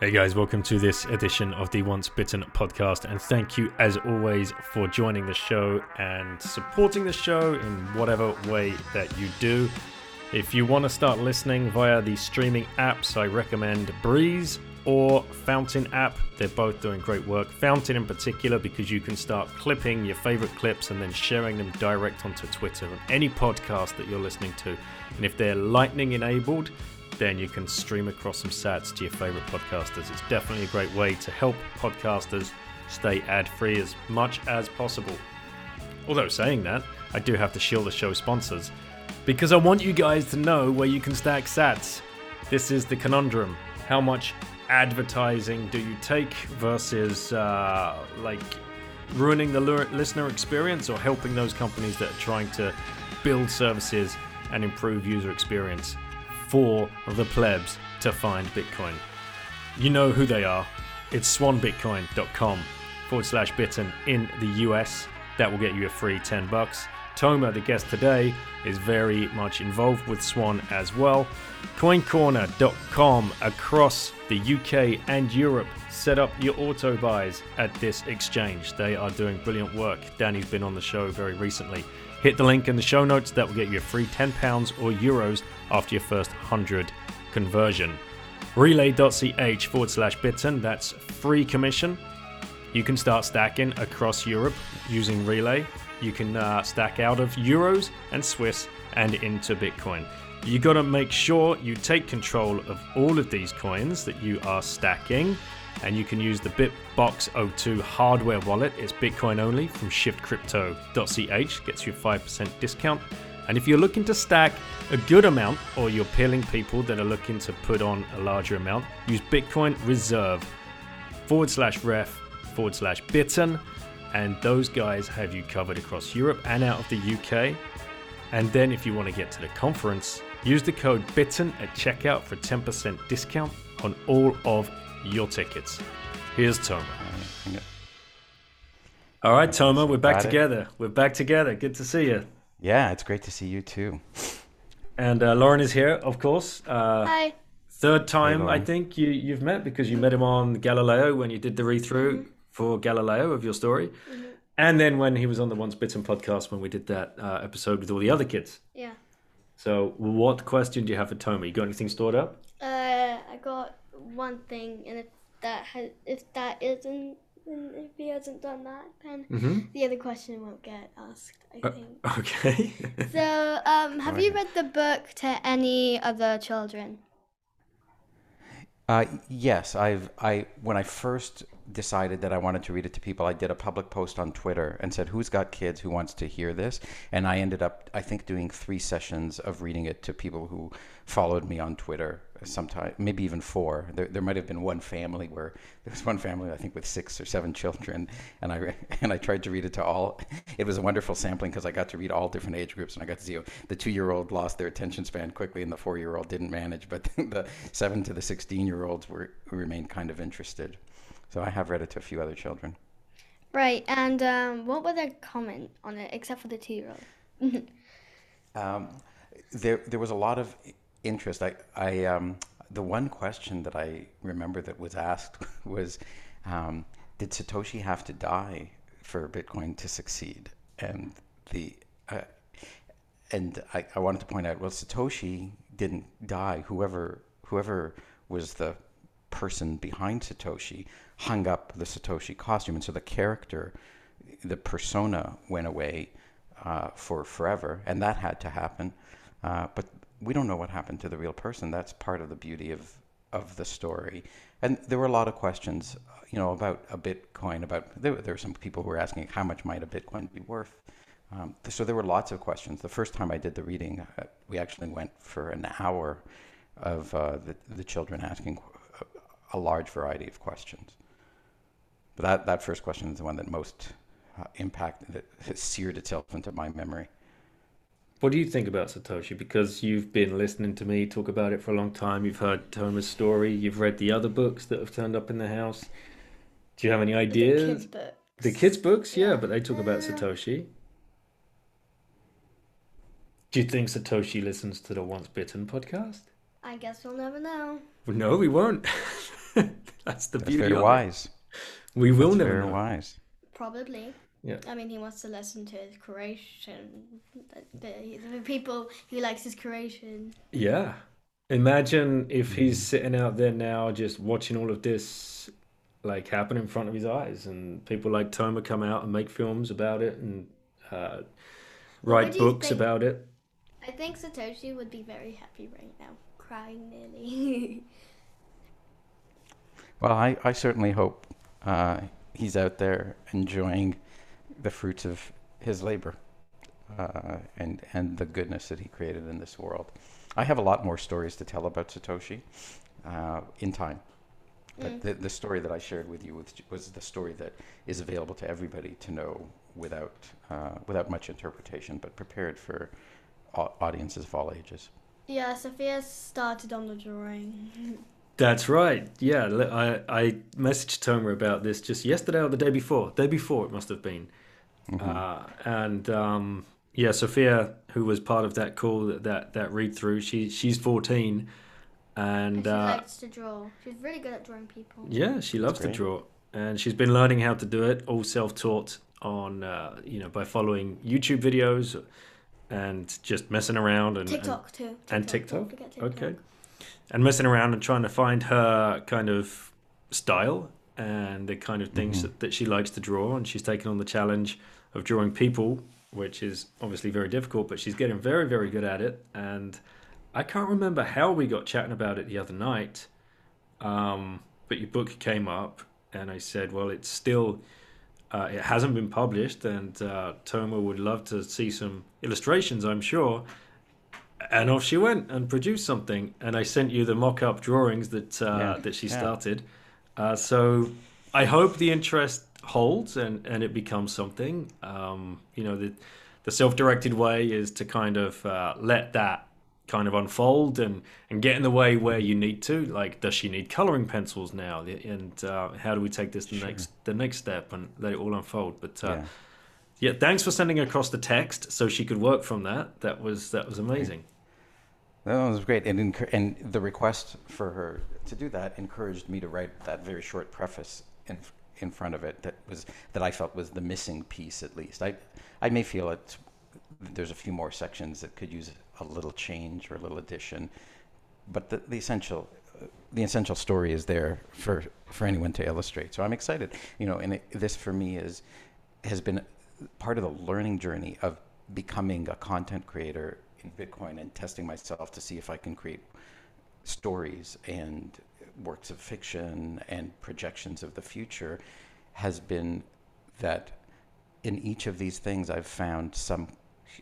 Hey guys, welcome to this edition of the Once Bitten podcast, and thank you as always for joining the show and supporting the show in whatever way that you do. If you want to start listening via the streaming apps, I recommend Breez or Fountain app. They're both doing great work. Fountain in particular, because you can start clipping your favorite clips and then sharing them direct onto Twitter on any podcast that you're listening to. And if they're lightning enabled, then you can stream across some sats to your favorite podcasters. It's definitely a great way to help podcasters stay ad free as much as possible. Although, saying that, I do have to shield the show sponsors because I want you guys to know where you can stack sats. This is the conundrum. How much advertising do you take versus uh, like ruining the listener experience or helping those companies that are trying to build services and improve user experience for the plebs to find Bitcoin? You know who they are. It's swanbitcoin.com forward slash bitten in the US. That will get you a free 10 bucks. Tomer, the guest today, is very much involved with Swan as well. CoinCorner.com across the UK and Europe. Set up your auto buys at this exchange. They are doing brilliant work. Danny's been on the show very recently. Hit the link in the show notes. That will get you a free £10 or euros after your first 100 conversion. Relai.ch forward slash bitten. That's free commission. You can start stacking across Europe using Relai. you can uh, stack out of euros and Swiss and into Bitcoin. You got to make sure you take control of all of these coins that you are stacking, and you can use the Bitbox 02 hardware wallet. It's Bitcoin only from shiftcrypto.ch, gets you a 5% discount. And if you're looking to stack a good amount, or you're peeling people that are looking to put on a larger amount, use Bitcoin Reserve forward slash ref forward slash bitten and those guys have you covered across Europe and out of the UK. And then, if you want to get to the conference, use the code BITTEN at checkout for 10% discount on all of your tickets. Here's Tomer. All right, Tomer, we're back together. It. We're back together. Good to see you. Yeah, it's great to see you too. And uh, Lauren is here, of course. Uh, Hi. Third time, hey, I think you you've met because you met him on Galileo when you did the read through. Mm-hmm for Galileo of your story. Mm-hmm. And then when he was on the Once Bitten podcast when we did that uh, episode with all the other kids. Yeah. So, what question do you have for Tommy? You got anything stored up? Uh, I got one thing, and if that has, if that isn't, if he hasn't done that, then mm-hmm. the other question won't get asked. I uh, think. Uh, okay. so, um, have you read the book to any other children? Uh, yes, I've I when I first decided that I wanted to read it to people, I did a public post on Twitter and said, "Who's got kids who wants to hear this?" And I ended up, I think, doing three sessions of reading it to people who followed me on Twitter. Sometime, maybe even four. There, there might have been one family where there was one family, I think, with six or seven children, and I and I tried to read it to all. It was a wonderful sampling because I got to read all different age groups, and I got to see the two-year-old lost their attention span quickly, and the four-year-old didn't manage, but the seven to the sixteen-year-olds were remained kind of interested. So I have read it to a few other children. Right, and um, what were their comment on it, except for the two-year-old? um, there, there was a lot of interest. I, I, um, the one question that I remember that was asked was, um, did Satoshi have to die for Bitcoin to succeed? And the, uh, and I, I wanted to point out, well, Satoshi didn't die. Whoever, whoever was the person behind Satoshi hung up the Satoshi costume, and so the character, the persona, went away uh, for forever, and that had to happen. Uh, but we don't know what happened to the real person. That's part of the beauty of of the story. And there were a lot of questions, you know, about a Bitcoin. About there, there were some people who were asking how much might a Bitcoin be worth. Um, so there were lots of questions. The first time I did the reading, uh, we actually went for an hour of uh, the, the children asking a large variety of questions. But that, that first question is the one that most uh, impact that has seared itself into my memory. What do you think about Satoshi? Because you've been listening to me talk about it for a long time. You've heard Tomer's story. You've read the other books that have turned up in the house. Do you have any ideas? The kids' books. The kids' books, yeah, Yeah. but they talk about Satoshi. Do you think Satoshi listens to the Once Bitten podcast? I guess we'll never know. No, we won't. That's the That's beauty very of it. Wise. We will That's never very know. wise. Probably. Yeah. I mean, he wants to listen to his creation. The, the, the people he likes his creation. Yeah. Imagine if he's sitting out there now just watching all of this like happen in front of his eyes and people like Tomer come out and make films about it and uh, write books think- about it. I think Satoshi would be very happy right now, crying nearly. Well, I, I certainly hope uh, he's out there enjoying the fruits of his labor uh, and, and the goodness that he created in this world. I have a lot more stories to tell about Satoshi uh, in time. But Mm. the, the story that I shared with you was, was the story that is available to everybody to know without, uh, without much interpretation, but prepared for audiences of all ages. yeah, Sophia started on the drawing. That's right. Yeah, I, I messaged Tomer about this just yesterday or the day before. Day before it must have been. Uh, and um, yeah, Sophia, who was part of that call, that that, that read through, she she's 14, And and she uh, likes to draw. She's really good at drawing people. yeah, she loves to draw, and she's been learning how to do it all self-taught on uh, you know by following YouTube videos and just messing around and and- TikTok too. and TikTok? TikTok. Okay. And messing around and trying to find her kind of style and the kind of things that, that she likes to draw. And she's taken on the challenge of drawing people, which is obviously very difficult, but she's getting very, very good at it. And I can't remember how we got chatting about it the other night, um, but your book came up, and I said, well, it's still. Uh, it hasn't been published, and uh, Tomer would love to see some illustrations, I'm sure. And off she went and produced something. And I sent you the mock-up drawings that uh, Yeah, that she yeah. started. Uh, so I hope the interest holds and, and it becomes something. Um, you know, the the self-directed way is to kind of uh, let that kind of unfold and, and get in the way where you need to. Like, does she need coloring pencils now? And uh, how do we take this the next the next step and let it all unfold? But uh, Yeah. yeah, thanks for sending across the text so she could work from that. That was that was amazing. That was great, and and the request for her to do that encouraged me to write that very short preface in in front of it that was that I felt was the missing piece at least. I I may feel it. There's a few more sections that could use a little change or a little addition, but the, the essential the essential story is there for for anyone to illustrate. So I'm excited, you know, and it, this for me is has been part of the learning journey of becoming a content creator in Bitcoin and testing myself to see if I can create stories and works of fiction and projections of the future has been that in each of these things I've found some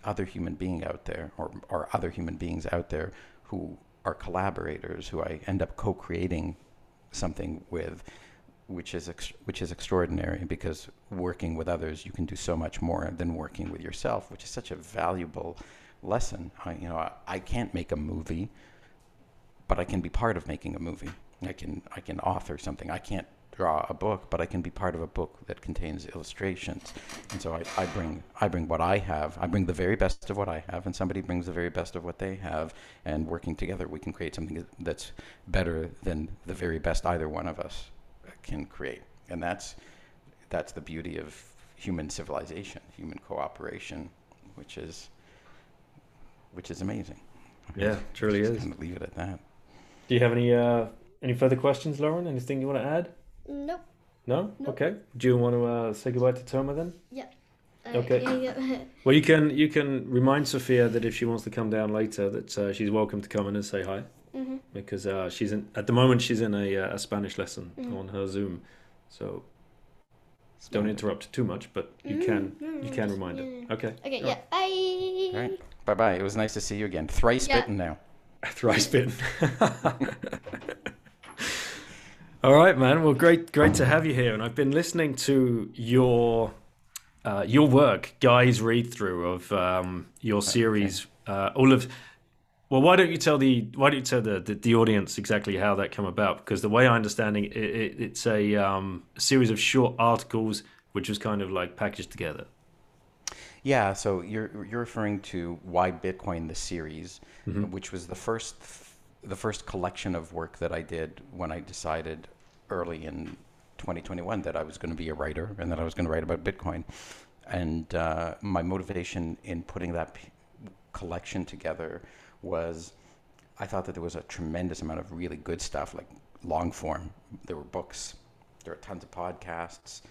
other human being out there or, or other human beings out there who are collaborators who I end up co-creating something with which is ex- which is extraordinary because working with others you can do so much more than working with yourself which is such a valuable lesson. I, you know I, I can't make a movie but I can be part of making a movie. I can I can author something. I can't draw a book but I can be part of a book that contains illustrations. And so I, I bring I bring what I have. I bring the very best of what I have and somebody brings the very best of what they have. And working together we can create something that's better than the very best either one of us can create. And that's that's the beauty of human civilization human cooperation which is which is amazing Yeah, truly Just is. kind of leave it at that Do you have any uh, any further questions, Lauren? Anything you want to add? Nope. No. Nope. Okay. Do you want to uh, say goodbye to Tomer then? Uh, Okay. Yeah, yeah. Well, you can you can remind Sophia that if she wants to come down later, that uh, she's welcome to come in and say hi hmm because uh, she's in at the moment she's in a, uh, a Spanish lesson Mhm. on her Zoom, so don't interrupt too much, but you Mm, can no, no, you can remind her. yeah, yeah. Okay. Okay, All yeah. Right. Bye bye. Bye. It was nice to see you again. Thrice Yeah. bitten now. Thrice bitten. All right, man. Well, great, great to have you here. And I've been listening to your uh, your work, guys, read through of um, your series, uh, all of. Well, why don't you tell the why don't you tell the, the, the audience exactly how that came about? Because the way I understand it, it it's a, um, a series of short articles which was kind of like packaged together. Yeah, so you're you're referring to why Bitcoin the series, mm-hmm. which was the first the first collection of work that I did when I decided early in 2021 that I was going to be a writer and that I was going to write about Bitcoin. And uh, my motivation in putting that p- collection together was I thought that there was a tremendous amount of really good stuff, like long form. There were books, there were tons of podcasts,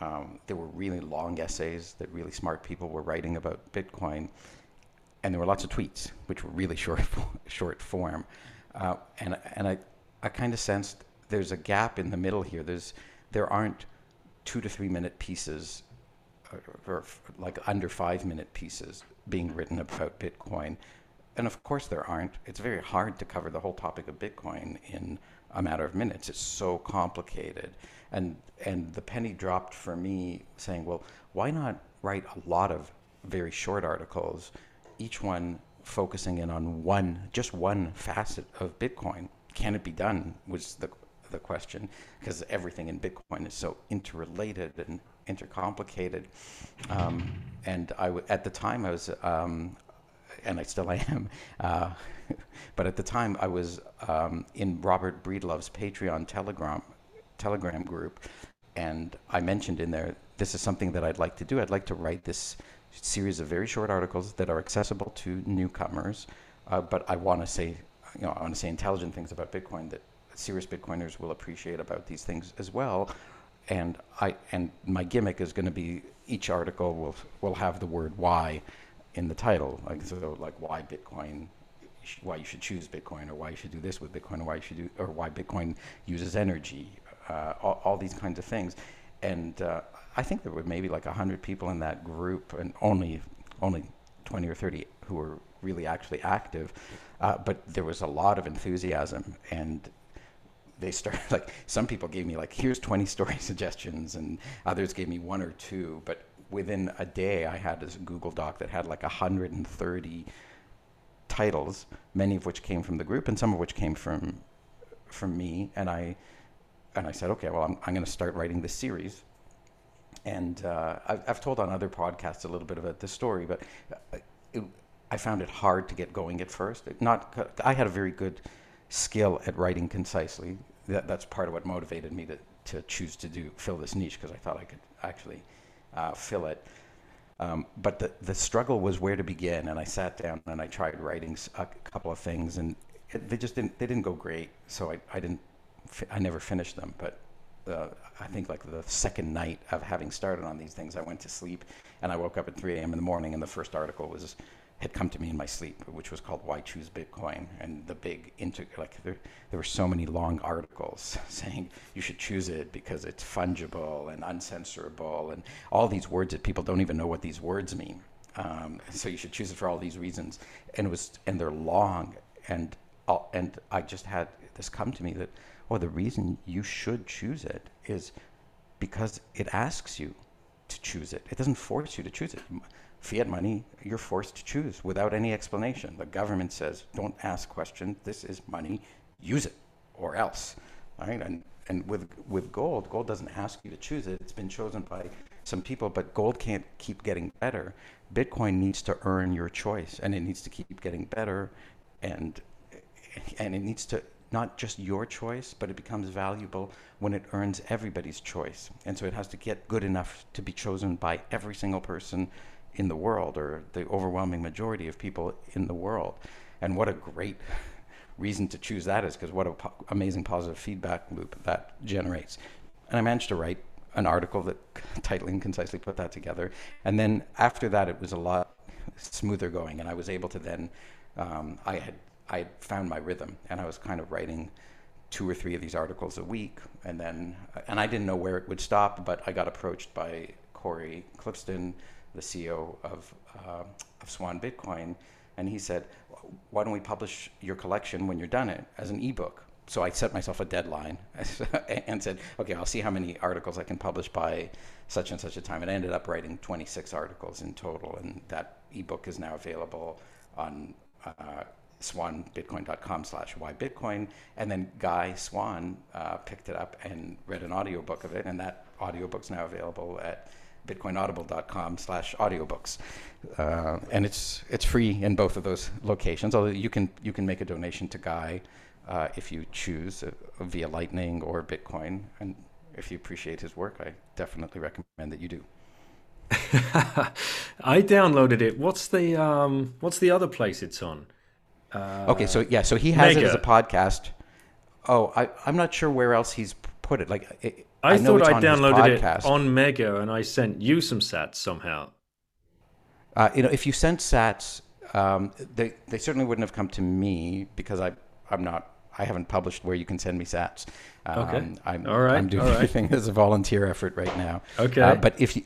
um, there were really long essays that really smart people were writing about Bitcoin, and there were lots of tweets, which were really short, short form. Uh, and and I, I kind of sensed there's a gap in the middle here. There's there aren't two to three minute pieces, or, uh, or like under five minute pieces being written about Bitcoin. And of course there aren't. It's very hard to cover the whole topic of Bitcoin in a matter of minutes. It's so complicated. And and the penny dropped for me saying, well, why not write a lot of very short articles, each one focusing in on one, just one facet of Bitcoin. Can it be done? Was the the question because everything in Bitcoin is so interrelated and intercomplicated. Um, and I w- at the time I was, um, and I still am, uh, but at the time I was um, in Robert Breedlove's Patreon Telegram Telegram group, and I mentioned in there this is something that I'd like to do. I'd like to write this series of very short articles that are accessible to newcomers, uh, but I want to say, you know, I want to say intelligent things about Bitcoin that serious Bitcoiners will appreciate about these things as well. And I and my gimmick is going to be each article will will have the word why in the title, like so, like why Bitcoin why you should choose Bitcoin, or why you should do this with Bitcoin, or why you should do, or why Bitcoin uses energy, uh, all, all, these kinds of things. And uh, I think there were maybe like hundred people in that group, and only only twenty or thirty who were really actually active. Uh, but there was a lot of enthusiasm, and they started like some people gave me like here's 20 story suggestions, and others gave me one or two. But within a day, I had this Google Doc that had like 130 titles, many of which came from the group, and some of which came from from me. And I and I said, okay, well, I'm, I'm going to start writing this series and uh, I've, I've, told on other podcasts a little bit about this story, but uh, it, I found it hard to get going at first. Not, I had a very good skill at writing concisely. That, that's part of what motivated me to, to choose to do fill this niche because I thought I could actually uh, fill it. Um, but the, the struggle was where to begin, and I sat down and I tried writing a couple of things, and it, they just didn't they didn't go great. So I, I didn't I never finished them, but uh, I think like the second night of having started on these things, I went to sleep and I woke up at 3 a.m. in the morning and the first article was had come to me in my sleep, which was called "Why Choose Bitcoin." And the big inter like there, there were so many long articles saying you should choose it because it's fungible and uncensorable and all these words that people don't even know what these words mean. Um, so you should choose it for all these reasons. And it was and they're long and and I just had this come to me that well, the reason you should choose it is because it asks you to choose it. It doesn't force you to choose it. Fiat money, you're forced to choose without any explanation. The government says, don't ask questions. This is money. Use it or else. Right? And, and with, with gold, gold doesn't ask you to choose it. It's been chosen by some people, but gold can't keep getting better. Bitcoin needs to earn your choice and it needs to keep getting better and and it needs to not just your choice, but it becomes valuable when it earns everybody's choice. And so it has to get good enough to be chosen by every single person in the world or the overwhelming majority of people in the world. And what a great reason to choose that is because what an po- amazing positive feedback loop that generates. And I managed to write an article that tightly and concisely put that together. And then after that, it was a lot smoother going. And I was able to then, um, I had I found my rhythm, and I was kind of writing two or three of these articles a week, and then and I didn't know where it would stop, but I got approached by Cory Klippsten, the CEO of uh, of Swan Bitcoin, and he said, "Why don't we publish your collection when you're done it as an ebook?" so I set myself a deadline and said, okay, I'll see how many articles I can publish by such and such a time. And I ended up writing 26 articles in total, and that ebook is now available on uh, swanbitcoin.com slash whybitcoin. And then Guy Swan uh, picked it up and read an audiobook of it, and that audiobook's now available at bitcoinaudible.com slash audiobooks. Uh, and it's it's free in both of those locations, although you can you can make a donation to Guy uh, if you choose uh, via Lightning or Bitcoin. And if you appreciate his work, I definitely recommend that you do. I downloaded it. What's the um, what's the other place it's on? Uh, okay, so yeah, so he has Mega. it as a podcast. Oh, I, I'm not sure where else he's put it. Like, it, I, I thought I downloaded it on Mega, and I sent you some sats somehow. Uh, you know, if you sent sats, um, they they certainly wouldn't have come to me because I I'm not I haven't published where you can send me sats. Um, okay. I'm, All right. I'm doing All everything right. as a volunteer effort right now. Okay. Uh, but if you,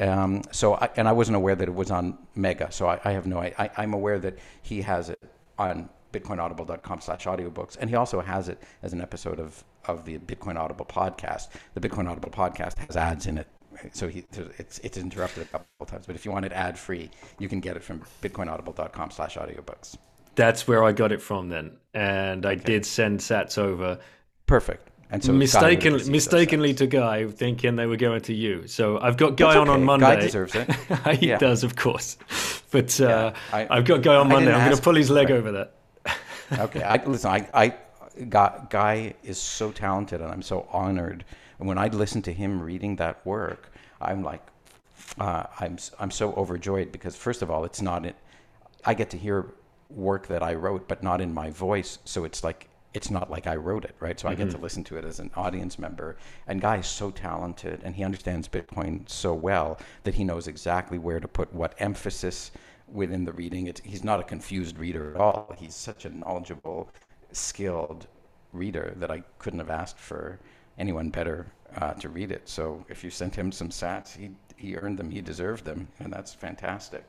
um, so, I, and I wasn't aware that it was on Mega, so I, I have no. I, I'm aware that he has it on bitcoinaudible.com slash audiobooks and he also has it as an episode of of the bitcoin audible podcast. The bitcoin audible podcast has ads in it so he it's it's interrupted a couple times but if you want it ad free you can get it from bitcoinaudible.com slash audiobooks. That's where i got it from then and i okay. did send sats over. Perfect and so mistakenly, mistakenly to Guy, thinking they were going to you. So I've got Guy okay. on on Monday. Guy deserves it. he yeah. does, of course. But uh, yeah, I, have got Guy on Monday. I'm going to pull his leg right. over that. okay, I, listen. I, I got, Guy is so talented, and I'm so honored. And when I listen to him reading that work, I'm like, uh, I'm I'm so overjoyed because first of all, it's not it. I get to hear work that I wrote, but not in my voice. So it's like it's not like I wrote it, right? So mm-hmm. I get to mm-hmm. listen to it as an audience member. And Guy is so talented and he understands Bitcoin so well that he knows exactly where to put what emphasis within the reading. It's, he's not a confused reader at all. He's such a knowledgeable, skilled reader that I couldn't have asked for anyone better uh, to read it. So if you sent him some sats, he, he earned them, he deserved them, and that's fantastic.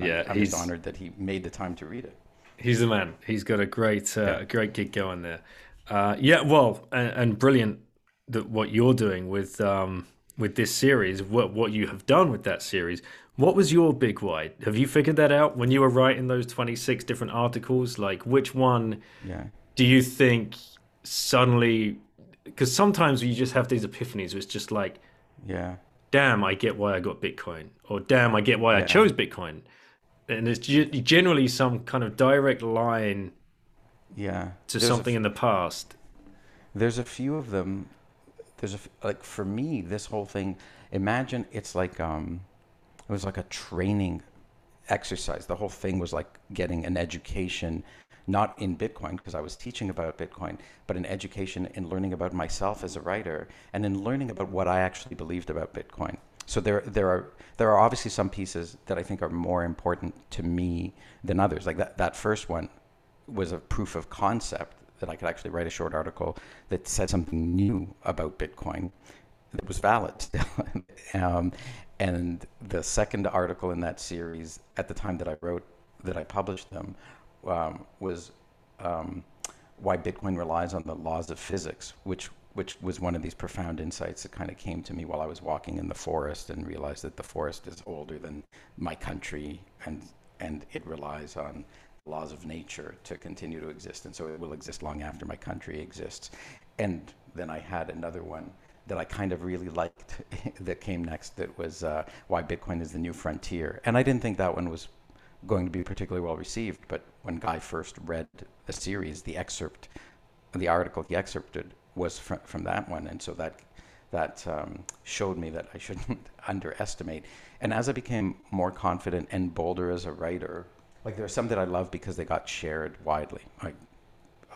Yeah, I'm, I'm just honored that he made the time to read it. He's the man. He's got a great, uh, yeah. great gig going there. Uh, yeah, well, and, and, brilliant that what you're doing with um, with this series, what what you have done with that series. What was your big why? Have you figured that out when you were writing those 26 different articles? Like, which one yeah. do you think suddenly? Because sometimes you just have these epiphanies. Where it's just like, yeah, damn, I get why I got Bitcoin, or damn, I get why yeah. I chose Bitcoin and there's generally some kind of direct line yeah. to there's something f- in the past. There's a few of them. There's a f- like for me this whole thing imagine it's like um it was like a training exercise. The whole thing was like getting an education not in bitcoin because i was teaching about bitcoin but an education in learning about myself as a writer and in learning about what i actually believed about bitcoin so there there are there are obviously some pieces that I think are more important to me than others. Like that that first one was a proof of concept that I could actually write a short article that said something new about Bitcoin that was valid still. um, and the second article in that series, at the time that I wrote that I published them, um, was um, why Bitcoin relies on the laws of physics, which which was one of these profound insights that kind of came to me while I was walking in the forest and realized that the forest is older than my country and and it relies on laws of nature to continue to exist and so it will exist long after my country exists. And then I had another one that I kind of really liked that came next that was uh, why Bitcoin is the new frontier. And I didn't think that one was going to be particularly well received but when Guy first read the series the excerpt the article he excerpted was from, from that one, and so that that um, showed me that I shouldn't underestimate. And as I became more confident and bolder as a writer, like there are some that I love because they got shared widely. Like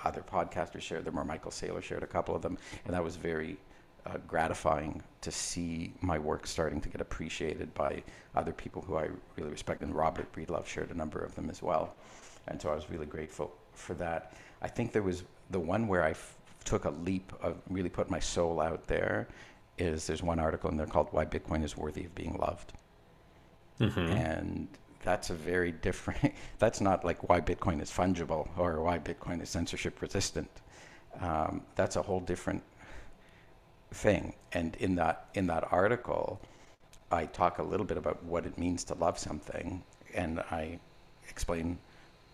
other podcasters shared them, or Michael Saylor shared a couple of them, and that was very uh, gratifying to see my work starting to get appreciated by other people who I really respect. And Robert Breedlove shared a number of them as well, and so I was really grateful for that. I think there was the one where I took a leap of really put my soul out there is there's one article in there called Why Bitcoin is Worthy of Being Loved. Mm-hmm. And that's a very different, that's not like why Bitcoin is fungible or why Bitcoin is censorship resistant. um, that's a whole different thing. And in that in that article, I talk a little bit about what it means to love something, and I explain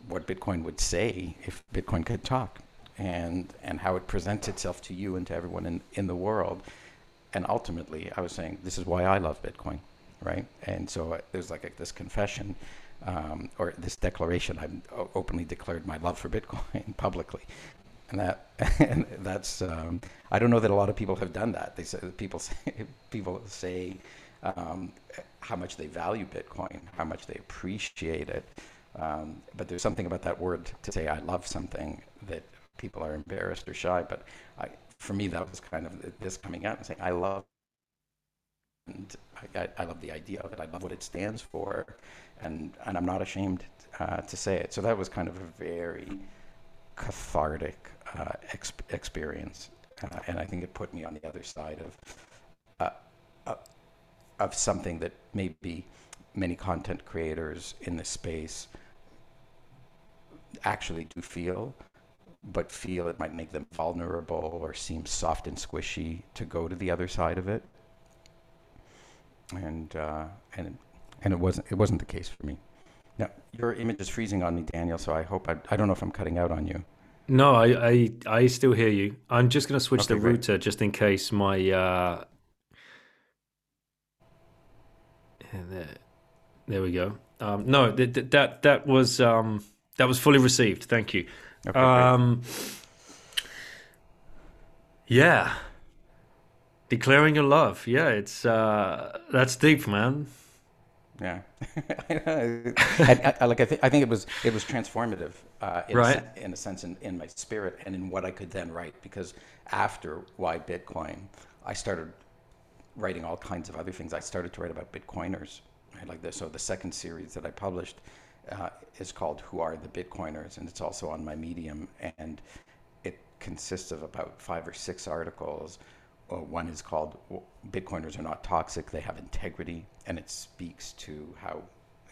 what Bitcoin would say if Bitcoin could talk, and and how it presents itself to you and to everyone in, in the world. And ultimately, I was saying this is why I love Bitcoin, right? And so uh, there's like a, this confession. Um, or this declaration, I've openly declared my love for Bitcoin publicly, and that and that's um, I don't know that a lot of people have done that. They say people say people say um, how much they value Bitcoin, how much they appreciate it. Um, but there's something about that word to say I love something that people are embarrassed or shy. But I, for me, that was kind of this coming out and saying I love. And I, I, love the idea of it. I love what it stands for, and and I'm not ashamed uh, to say it. So that was kind of a very cathartic uh, exp- experience, uh, and I think it put me on the other side of uh, uh, of something that maybe many content creators in this space actually do feel, but feel it might make them vulnerable or seem soft and squishy to go to the other side of it. And uh, and and it wasn't it wasn't the case for me. Now your image is freezing on me, Daniel. So I hope I I don't know if I'm cutting out on you. No, I I, I still hear you. I'm just going to switch Okay, the great. router just in case my uh. There, there we go. Um, no, th- th- that that was um, that was fully received. Thank you. Okay. Um, yeah, declaring your love. Yeah, it's uh, that's deep, man. Yeah, and, I, I, like I, th- I think it was it was transformative uh, in, Right. a, sen- in a sense in, in my spirit and in what I could then write because after why Bitcoin, I started writing all kinds of other things. I started to write about Bitcoiners, right? like this. So the second series that I published uh, is called "Who Are the Bitcoiners," and it's also on my Medium, and it consists of about five or six articles. Uh, one is called "Bitcoiners Are Not Toxic; They Have Integrity," and it speaks to how,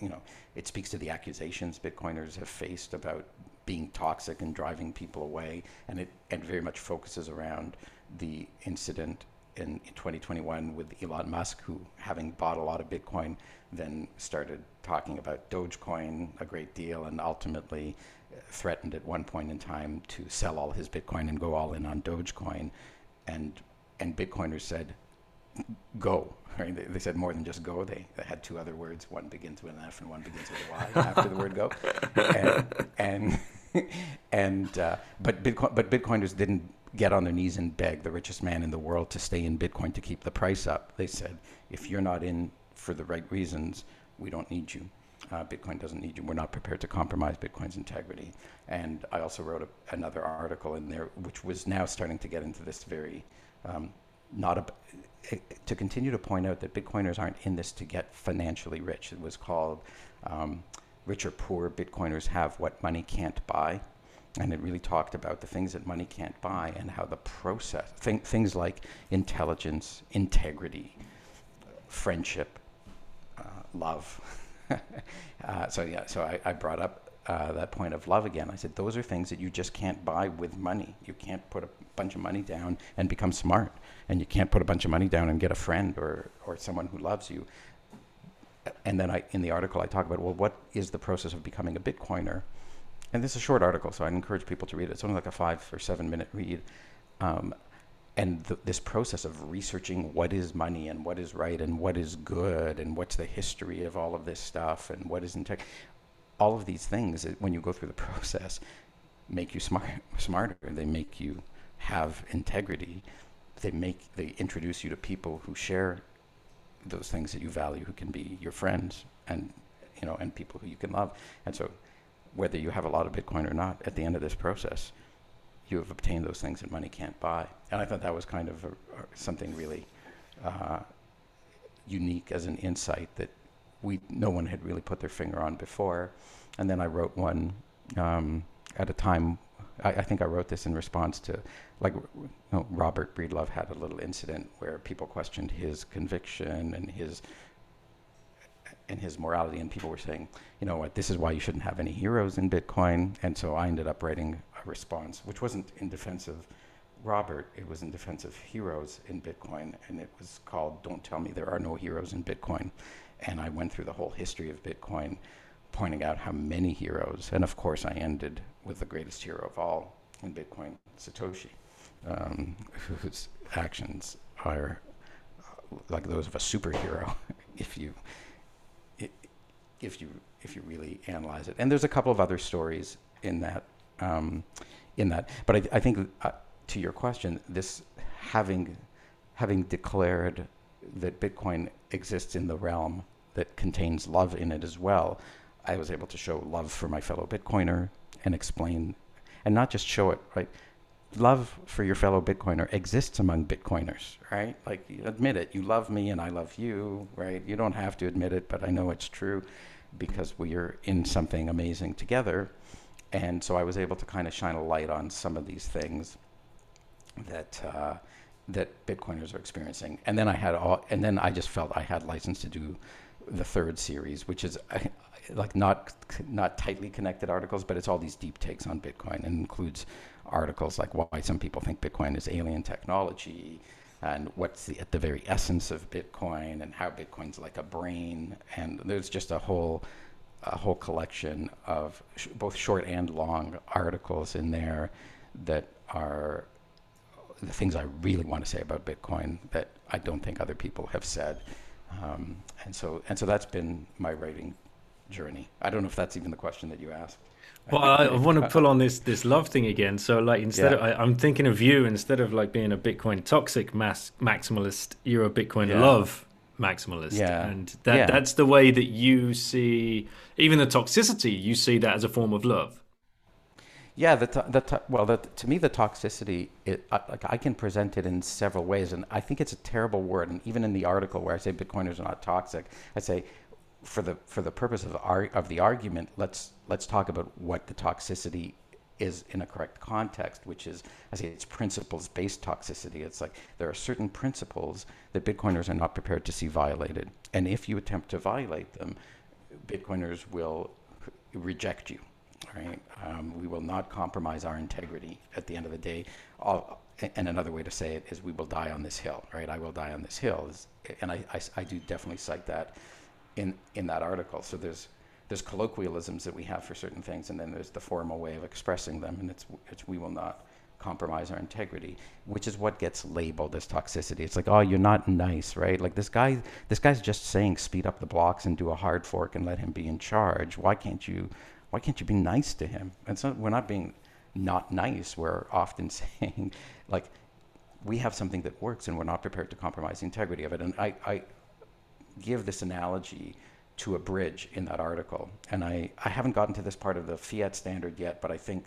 you know, it speaks to the accusations Bitcoiners have faced about being toxic and driving people away, and it and very much focuses around the incident in, in 2021 with Elon Musk, who, having bought a lot of Bitcoin, then started talking about Dogecoin a great deal, and ultimately uh, threatened at one point in time to sell all his Bitcoin and go all in on Dogecoin, and and Bitcoiners said, "Go." Right? They, they said more than just go. They, they had two other words. One begins with an F and one begins with a Y after the word go. And and, and uh, but Bitcoin but Bitcoiners didn't get on their knees and beg the richest man in the world to stay in Bitcoin to keep the price up. They said, if you're not in for the right reasons, we don't need you. Uh, Bitcoin doesn't need you. We're not prepared to compromise Bitcoin's integrity. And I also wrote a, another article in there, which was now starting to get into this very um, not a, to continue to point out that Bitcoiners aren't in this to get financially rich. It was called um, "Rich or Poor." Bitcoiners have what money can't buy, and it really talked about the things that money can't buy and how the process, th- things like intelligence, integrity, friendship, love. uh, so yeah, so I, I brought up uh, that point of love again. I said those are things that you just can't buy with money. You can't put a bunch of money down and become smart, and you can't put a bunch of money down and get a friend or or someone who loves you. And then I, in the article, I talk about well, what is the process of becoming a Bitcoiner? And this is a short article, so I encourage people to read it. It's only like a five or seven minute read. Um, and th- this process of researching what is money and what is right and what is good and what's the history of all of this stuff and what is integ- all of these things when you go through the process make you smart smarter. They make you have integrity. They make they introduce you to people who share those things that you value who can be your friends and you know and people who you can love. And so whether you have a lot of bitcoin or not at the end of this process you have obtained those things that money can't buy. And i thought that was kind of a, a, something really uh, unique as an insight that we no one had really put their finger on before. And then i wrote one um, at a time I, I think i wrote this in response to like you know, robert breedlove had a little incident where people questioned his conviction and his and his morality. And people were saying you know what? This is why you shouldn't have any heroes in bitcoin. And so i ended up writing response, which wasn't in defense of Robert, it was in defense of heroes in Bitcoin, and it was called Don't Tell Me There Are No Heroes in Bitcoin. And I went through the whole history of Bitcoin, pointing out how many heroes. And of course, I ended with the greatest hero of all in Bitcoin, Satoshi, um, whose actions are uh, like those of a superhero, if you if you if you really analyze it. And there's a couple of other stories in that um, in that. But I, I think uh, to your question, this having having declared that Bitcoin exists in the realm that contains love in it as well, I was able to show love for my fellow Bitcoiner and explain, and not just show it, right? Love for your fellow Bitcoiner exists among Bitcoiners, right? Like, admit it. You love me and I love you, right? You don't have to admit it, but I know it's true because we are in something amazing together. And so I was able to kind of shine a light on some of these things that uh, that Bitcoiners are experiencing. And then I had all, and then I just felt I had license to do the third series, which is uh, like not not tightly connected articles, but it's all these deep takes on Bitcoin and includes articles like why some people think Bitcoin is alien technology and what's the, at the very essence of Bitcoin and how Bitcoin's like a brain. And there's just a whole a whole collection of sh- both short and long articles in there that are the things I really want to say about Bitcoin that I don't think other people have said. Um, and so and so that's been my writing journey. I don't know if that's even the question that you asked. Well, I, I want to pull on this this love thing again. So, like, instead yeah. of I, am thinking of you instead of like being a Bitcoin toxic mass maximalist, you're a Bitcoin yeah. love maximalist, yeah. and that yeah. that's the way that you see even the toxicity. You see that as a form of love. Yeah, the to- the to- well, the, to me, the toxicity, it, uh, like I can present it in several ways, and I think it's a terrible word. And even in the article where I say Bitcoiners are not toxic, I say, for the for the purpose of ar- of the argument, let's let's talk about what the toxicity is in a correct context, which is, I say, it's principles-based toxicity. It's like there are certain principles that Bitcoiners are not prepared to see violated, and if you attempt to violate them, Bitcoiners will reject you right? Um, we will not compromise our integrity at the end of the day. All, and another way to say it is we will die on this hill, right? I will die on this hill. And I, I, I do definitely cite that in, in that article. So there's, there's colloquialisms that we have for certain things, and then there's the formal way of expressing them, and it's, it's we will not compromise our integrity, which is what gets labeled as toxicity. It's like, oh, you're not nice, right? Like this guy, this guy's just saying speed up the blocks and do a hard fork and let him be in charge. Why can't you why can't you be nice to him? And so we're not being not nice. We're often saying, like, we have something that works and we're not prepared to compromise the integrity of it. And I, I give this analogy to a bridge in that article. And I, I haven't gotten to this part of the fiat standard yet, but I think,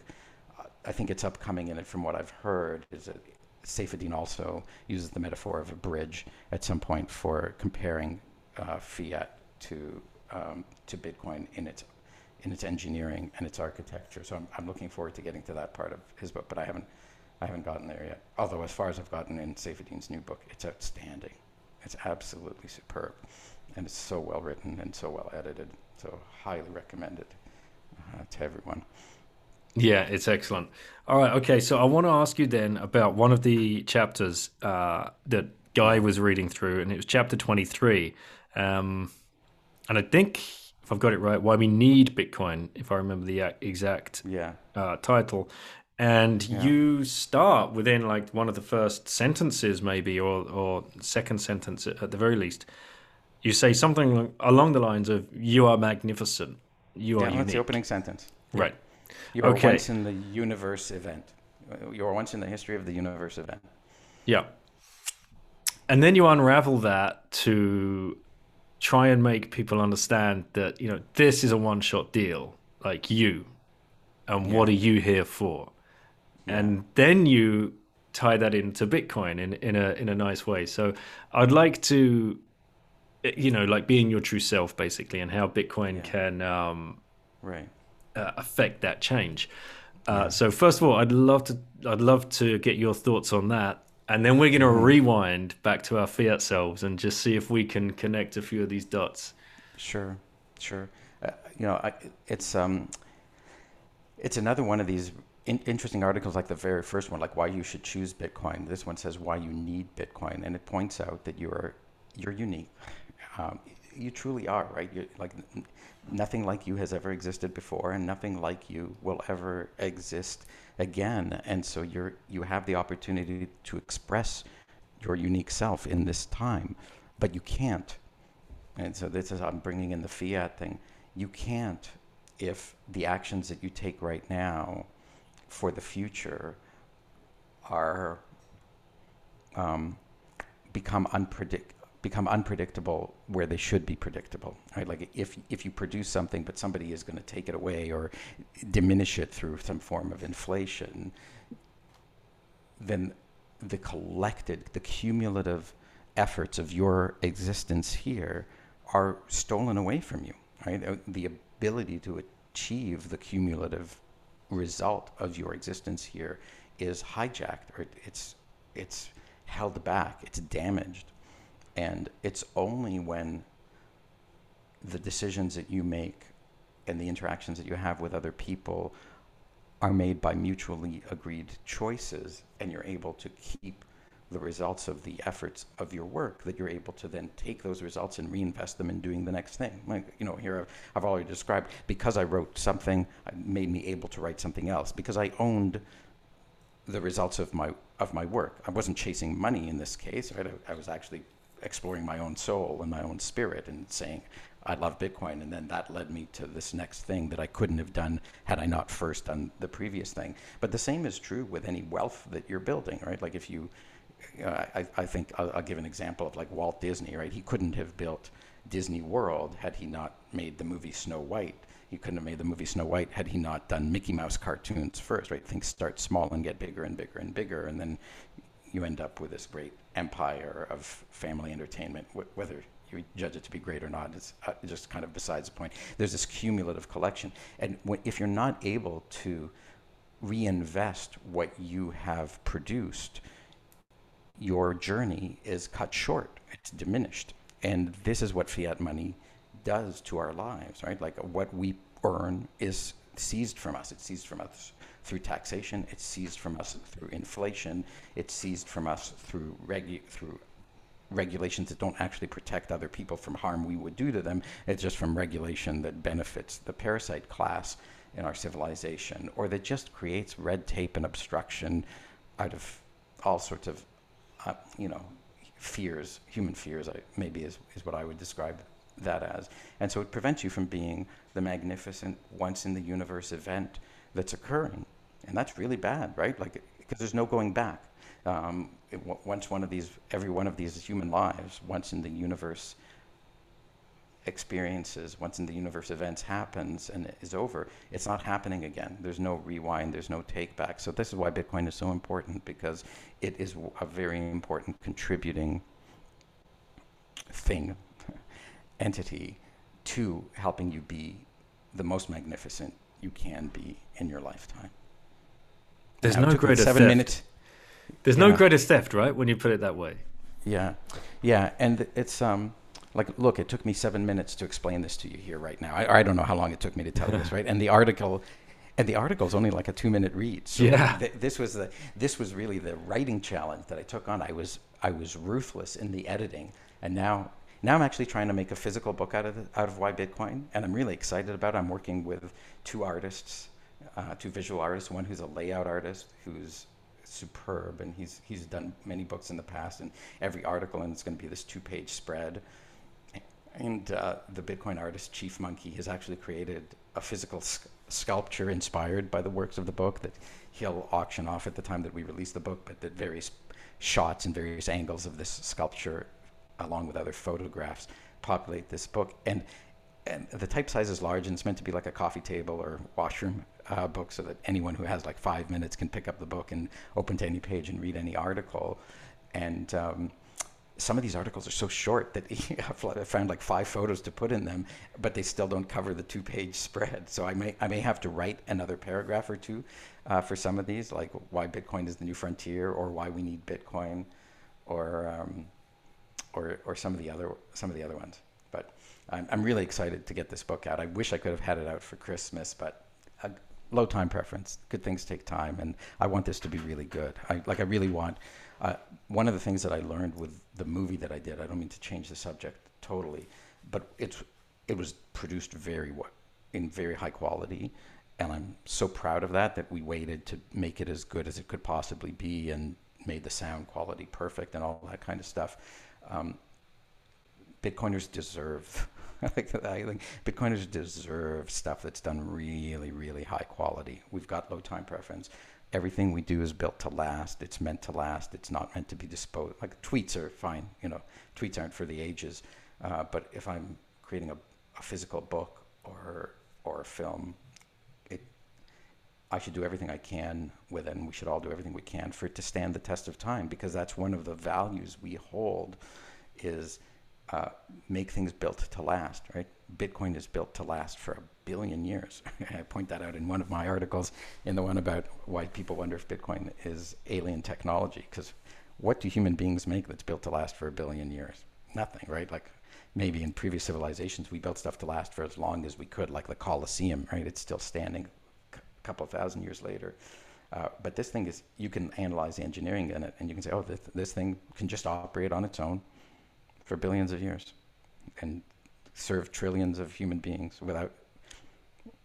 I think it's upcoming in it from what I've heard is that Saifedean also uses the metaphor of a bridge at some point for comparing uh, fiat to, um, to Bitcoin in its in its engineering and its architecture. So I'm, I'm looking forward to getting to that part of his book, but I haven't, I haven't gotten there yet. Although as far as I've gotten in Saifedean's new book, it's outstanding. It's absolutely superb, and it's so well written and so well edited. So highly recommended uh, to everyone. Yeah, it's excellent. All right, okay. So I want to ask you then about one of the chapters uh, that Guy was reading through, and it was chapter twenty-three. Um, and I think if I've got it right, why we need Bitcoin, if I remember the exact yeah. uh, title. And yeah. you start within like one of the first sentences, maybe, or, or second sentence at the very least. You say something along the lines of, You are magnificent. You yeah, are that's the opening sentence. Right. You are okay. once in the universe event. You are once in the history of the universe event. Yeah. And then you unravel that to try and make people understand that you know this is a one shot deal like you and yeah. what are you here for yeah. and then you tie that into bitcoin in in a in a nice way so i'd like to you know like being your true self basically and how bitcoin yeah. can um right uh, affect that change uh, so first of all i'd love to i'd love to get your thoughts on that and then we're going to mm-hmm. rewind back to our fiat selves and just see if we can connect a few of these dots. Sure, sure. Uh, you know, I, it's um, it's another one of these in, interesting articles like the very first one, like why you should choose Bitcoin. This one says why you need Bitcoin, and it points out that you're you're unique. Um, you truly are, right? You're like nothing like you has ever existed before, and nothing like you will ever exist again. And so you're you have the opportunity to express your unique self in this time, but you can't. And so this is I'm bringing in the fiat thing. You can't if the actions that you take right now for the future are um, become unpredict become unpredictable where they should be predictable right? Like if if you produce something but somebody is going to take it away or diminish it through some form of inflation then the collected the cumulative efforts of your existence here are stolen away from you right? The ability to achieve the cumulative result of your existence here is hijacked or it's it's held back it's damaged. And it's only when the decisions that you make and the interactions that you have with other people are made by mutually agreed choices and you're able to keep the results of the efforts of your work that you're able to then take those results and reinvest them in doing the next thing. Like, you know, here I've, I've already described because I wrote something, it made me able to write something else because I owned the results of my of my work. I wasn't chasing money in this case, right? I, I was actually exploring my own soul and my own spirit and saying, I love Bitcoin. And then that led me to this next thing that I couldn't have done had I not first done the previous thing. But the same is true with any wealth that you're building, right? Like if you, I, I think I'll, I'll give an example of like Walt Disney, right? He couldn't have built Disney World had he not made the movie Snow White. He couldn't have made the movie Snow White had he not done Mickey Mouse cartoons first, right? Things start small and get bigger and bigger and bigger, and then you end up with this great empire of family entertainment, wh- whether you judge it to be great or not is uh, just kind of besides the point. There's this cumulative collection, and if you're not able to reinvest what you have produced, your journey is cut short. It's diminished, and this is what fiat money does to our lives, right? Like what we earn is seized from us. It's seized from us through taxation. It's seized from us through inflation. It's seized from us through regu- through regulations that don't actually protect other people from harm we would do to them. It's just from regulation that benefits the parasite class in our civilization, or that just creates red tape and obstruction out of all sorts of, uh, you know, fears, human fears, maybe is, is what I would describe that as. And so it prevents you from being the magnificent, once in the universe event that's occurring. And that's really bad, right? Like, because there's no going back. Um, it, once one of these, every one of these human lives, once in the universe experiences, once in the universe events happens and is over, it's not happening again. There's no rewind, there's no take back. So this is why Bitcoin is so important because it is a very important contributing thing, entity to helping you be the most magnificent you can be in your lifetime. There's now, no greater seven theft. minutes. There's no greater theft, right? When you put it that way. Yeah, yeah, and it's um, like look, it took me seven minutes to explain this to you here right now. I, I don't know how long it took me to tell you this, right? And the article, and the article is only like a two-minute read. So yeah, th- this was the this was really the writing challenge that I took on. I was I was ruthless in the editing, and now now I'm actually trying to make a physical book out of the, out of why Bitcoin, and I'm really excited about. it. I'm working with two artists, uh, two visual artists. One who's a layout artist who's superb, and he's he's done many books in the past, and every article, and it's going to be this two-page spread. And uh, the Bitcoin artist Chief Monkey has actually created a physical sc- sculpture inspired by the works of the book that he'll auction off at the time that we release the book, but that various shots and various angles of this sculpture along with other photographs, populate this book. And and the type size is large, and it's meant to be like a coffee table or washroom uh, book, so that anyone who has like five minutes can pick up the book and open to any page and read any article. And um, some of these articles are so short that I found like five photos to put in them, but they still don't cover the two-page spread. So I may I may have to write another paragraph or two uh, for some of these, like why Bitcoin is the new frontier, or why we need Bitcoin, or um, or, or some of the other some of the other ones. But I'm, I'm really excited to get this book out. I wish I could have had it out for Christmas, but uh, low time preference. Good things take time, and I want this to be really good. I like. I really want. Uh, one of the things that I learned with the movie that I did. I don't mean to change the subject totally, but it's it was produced very well in very high quality, and I'm so proud of that that we waited to make it as good as it could possibly be and made the sound quality perfect and all that kind of stuff. Um, Bitcoiners deserve I think Bitcoiners deserve stuff that's done really, really high quality. We've got low time preference. Everything we do is built to last. It's meant to last. It's not meant to be disposed. Like tweets are fine, you know. Tweets aren't for the ages. Uh, but if I'm creating a, a physical book or or a film, it I should do everything I can with it, and we should all do everything we can for it to stand the test of time because that's one of the values we hold is uh, make things built to last, right? Bitcoin is built to last for a billion years. I point that out in one of my articles, in the one about why people wonder if Bitcoin is alien technology. Because what do human beings make that's built to last for a billion years? Nothing, right? Like maybe in previous civilizations, we built stuff to last for as long as we could, like the Colosseum, right? It's still standing a couple of thousand years later. Uh, but this thing is, you can analyze the engineering in it and you can say, oh, this, this thing can just operate on its own for billions of years and serve trillions of human beings without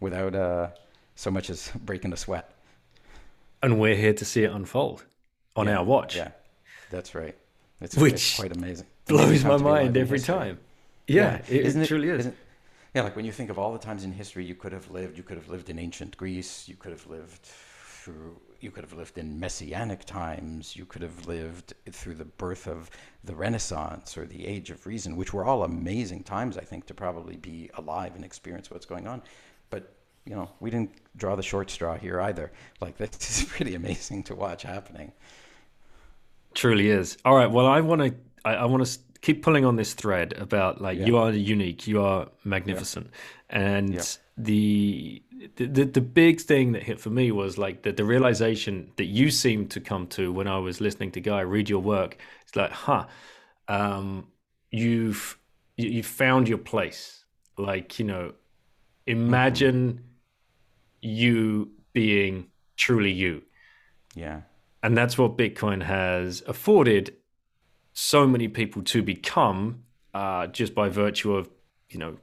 without uh, so much as breaking a sweat. And we're here to see it unfold on yeah, our watch. Yeah, that's right. It's, Which it's quite amazing. Blows my mind every time. Yeah, yeah. It, it, it, truly is. Yeah, like when you think of all the times in history you could have lived, you could have lived in ancient Greece, you could have lived through you could have lived in messianic times, you could have lived through the birth of the Renaissance or the Age of Reason, which were all amazing times, I think, to probably be alive and experience what's going on. But, you know, we didn't draw the short straw here either. Like, this is pretty amazing to watch happening. Truly is. All right. Well, I want to, I, I want to keep pulling on this thread about like, yeah. you are unique, you are magnificent. Yeah. And, yeah the, the the big thing that hit for me was like the, the realization that you seemed to come to when I was listening to Guy read your work. It's like, huh, um, you've you've found your place. Like you know, imagine mm-hmm. you being truly you. Yeah, and that's what Bitcoin has afforded so many people to become uh, just by virtue of you know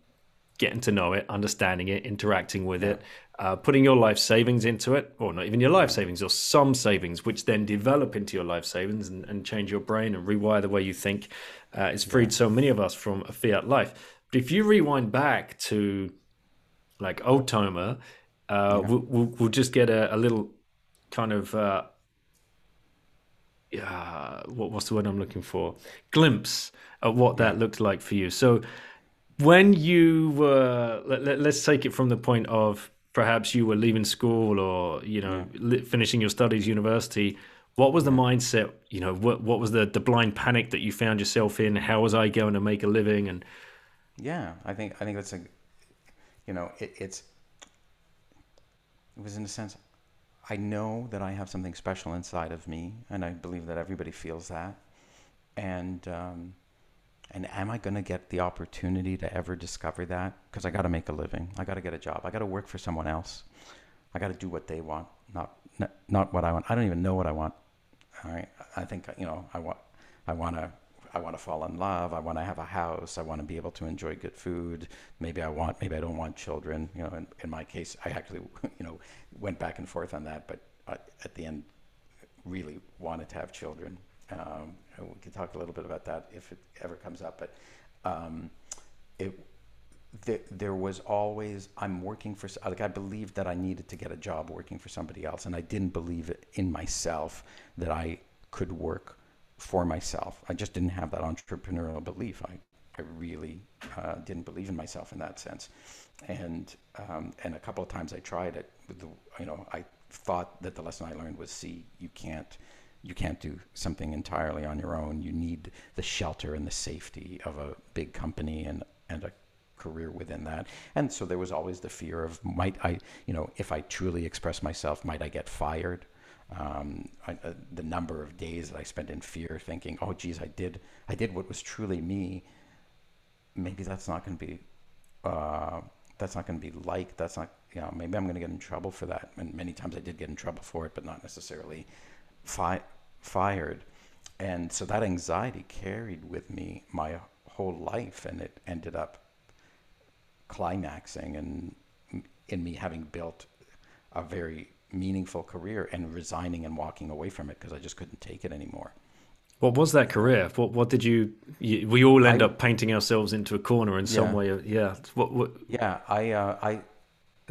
getting to know it, understanding it, interacting with yeah. it, uh, putting your life savings into it, or not even your life savings, or some savings, which then develop into your life savings and, and change your brain and rewire the way you think. Uh, it's freed yeah. so many of us from a fiat life. But if you rewind back to like old Tomer, uh, yeah. we'll, we'll, we'll, just get a, a little kind of uh, yeah, what, what's the word I'm looking for? Glimpse at what that looked like for you. So when you were let, us take it from the point of perhaps you were leaving school or you know yeah. finishing your studies university what was the mindset you know what what was the the blind panic that you found yourself in? How was i going to make a living? And yeah i think i think that's a you know it, it's it was in a sense i know that i have something special inside of me and i believe that everybody feels that. And um, and am I going to get the opportunity to ever discover that? Because I got to make a living. I got to get a job. I got to work for someone else. I got to do what they want, not, not not what I want. I don't even know what I want. All right. I think you know. I want. I want to. I want to fall in love. I want to have a house. I want to be able to enjoy good food. Maybe I want. Maybe I don't want children. You know. In, in my case, I actually, you know, went back and forth on that, but I, at the end, really wanted to have children. Um, we can talk a little bit about that if it ever comes up. But um, it, there, there was always I'm working for like I believed that I needed to get a job working for somebody else, and I didn't believe in myself that I could work for myself. I just didn't have that entrepreneurial belief. I I really uh, didn't believe in myself in that sense, and um, and a couple of times I tried it. The, you know, I thought that the lesson I learned was, see, you can't you can't do something entirely on your own. You need the shelter and the safety of a big company and, and a career within that. And so there was always the fear of might I, you know, if I truly express myself, might I get fired? Um, I, uh, the number of days that I spent in fear, thinking, "Oh, geez, I did, I did what was truly me." Maybe that's not going to be, uh, that's not going to be liked. That's not you know, maybe I'm going to get in trouble for that. And many times I did get in trouble for it, but not necessarily fi- fired. And so that anxiety carried with me my whole life, and it ended up climaxing and in me having built a very meaningful career and resigning and walking away from it because I just couldn't take it anymore. What was that career? What what did you? you we all end I, up painting ourselves into a corner in some way. Yeah. What, what? Yeah. I uh, I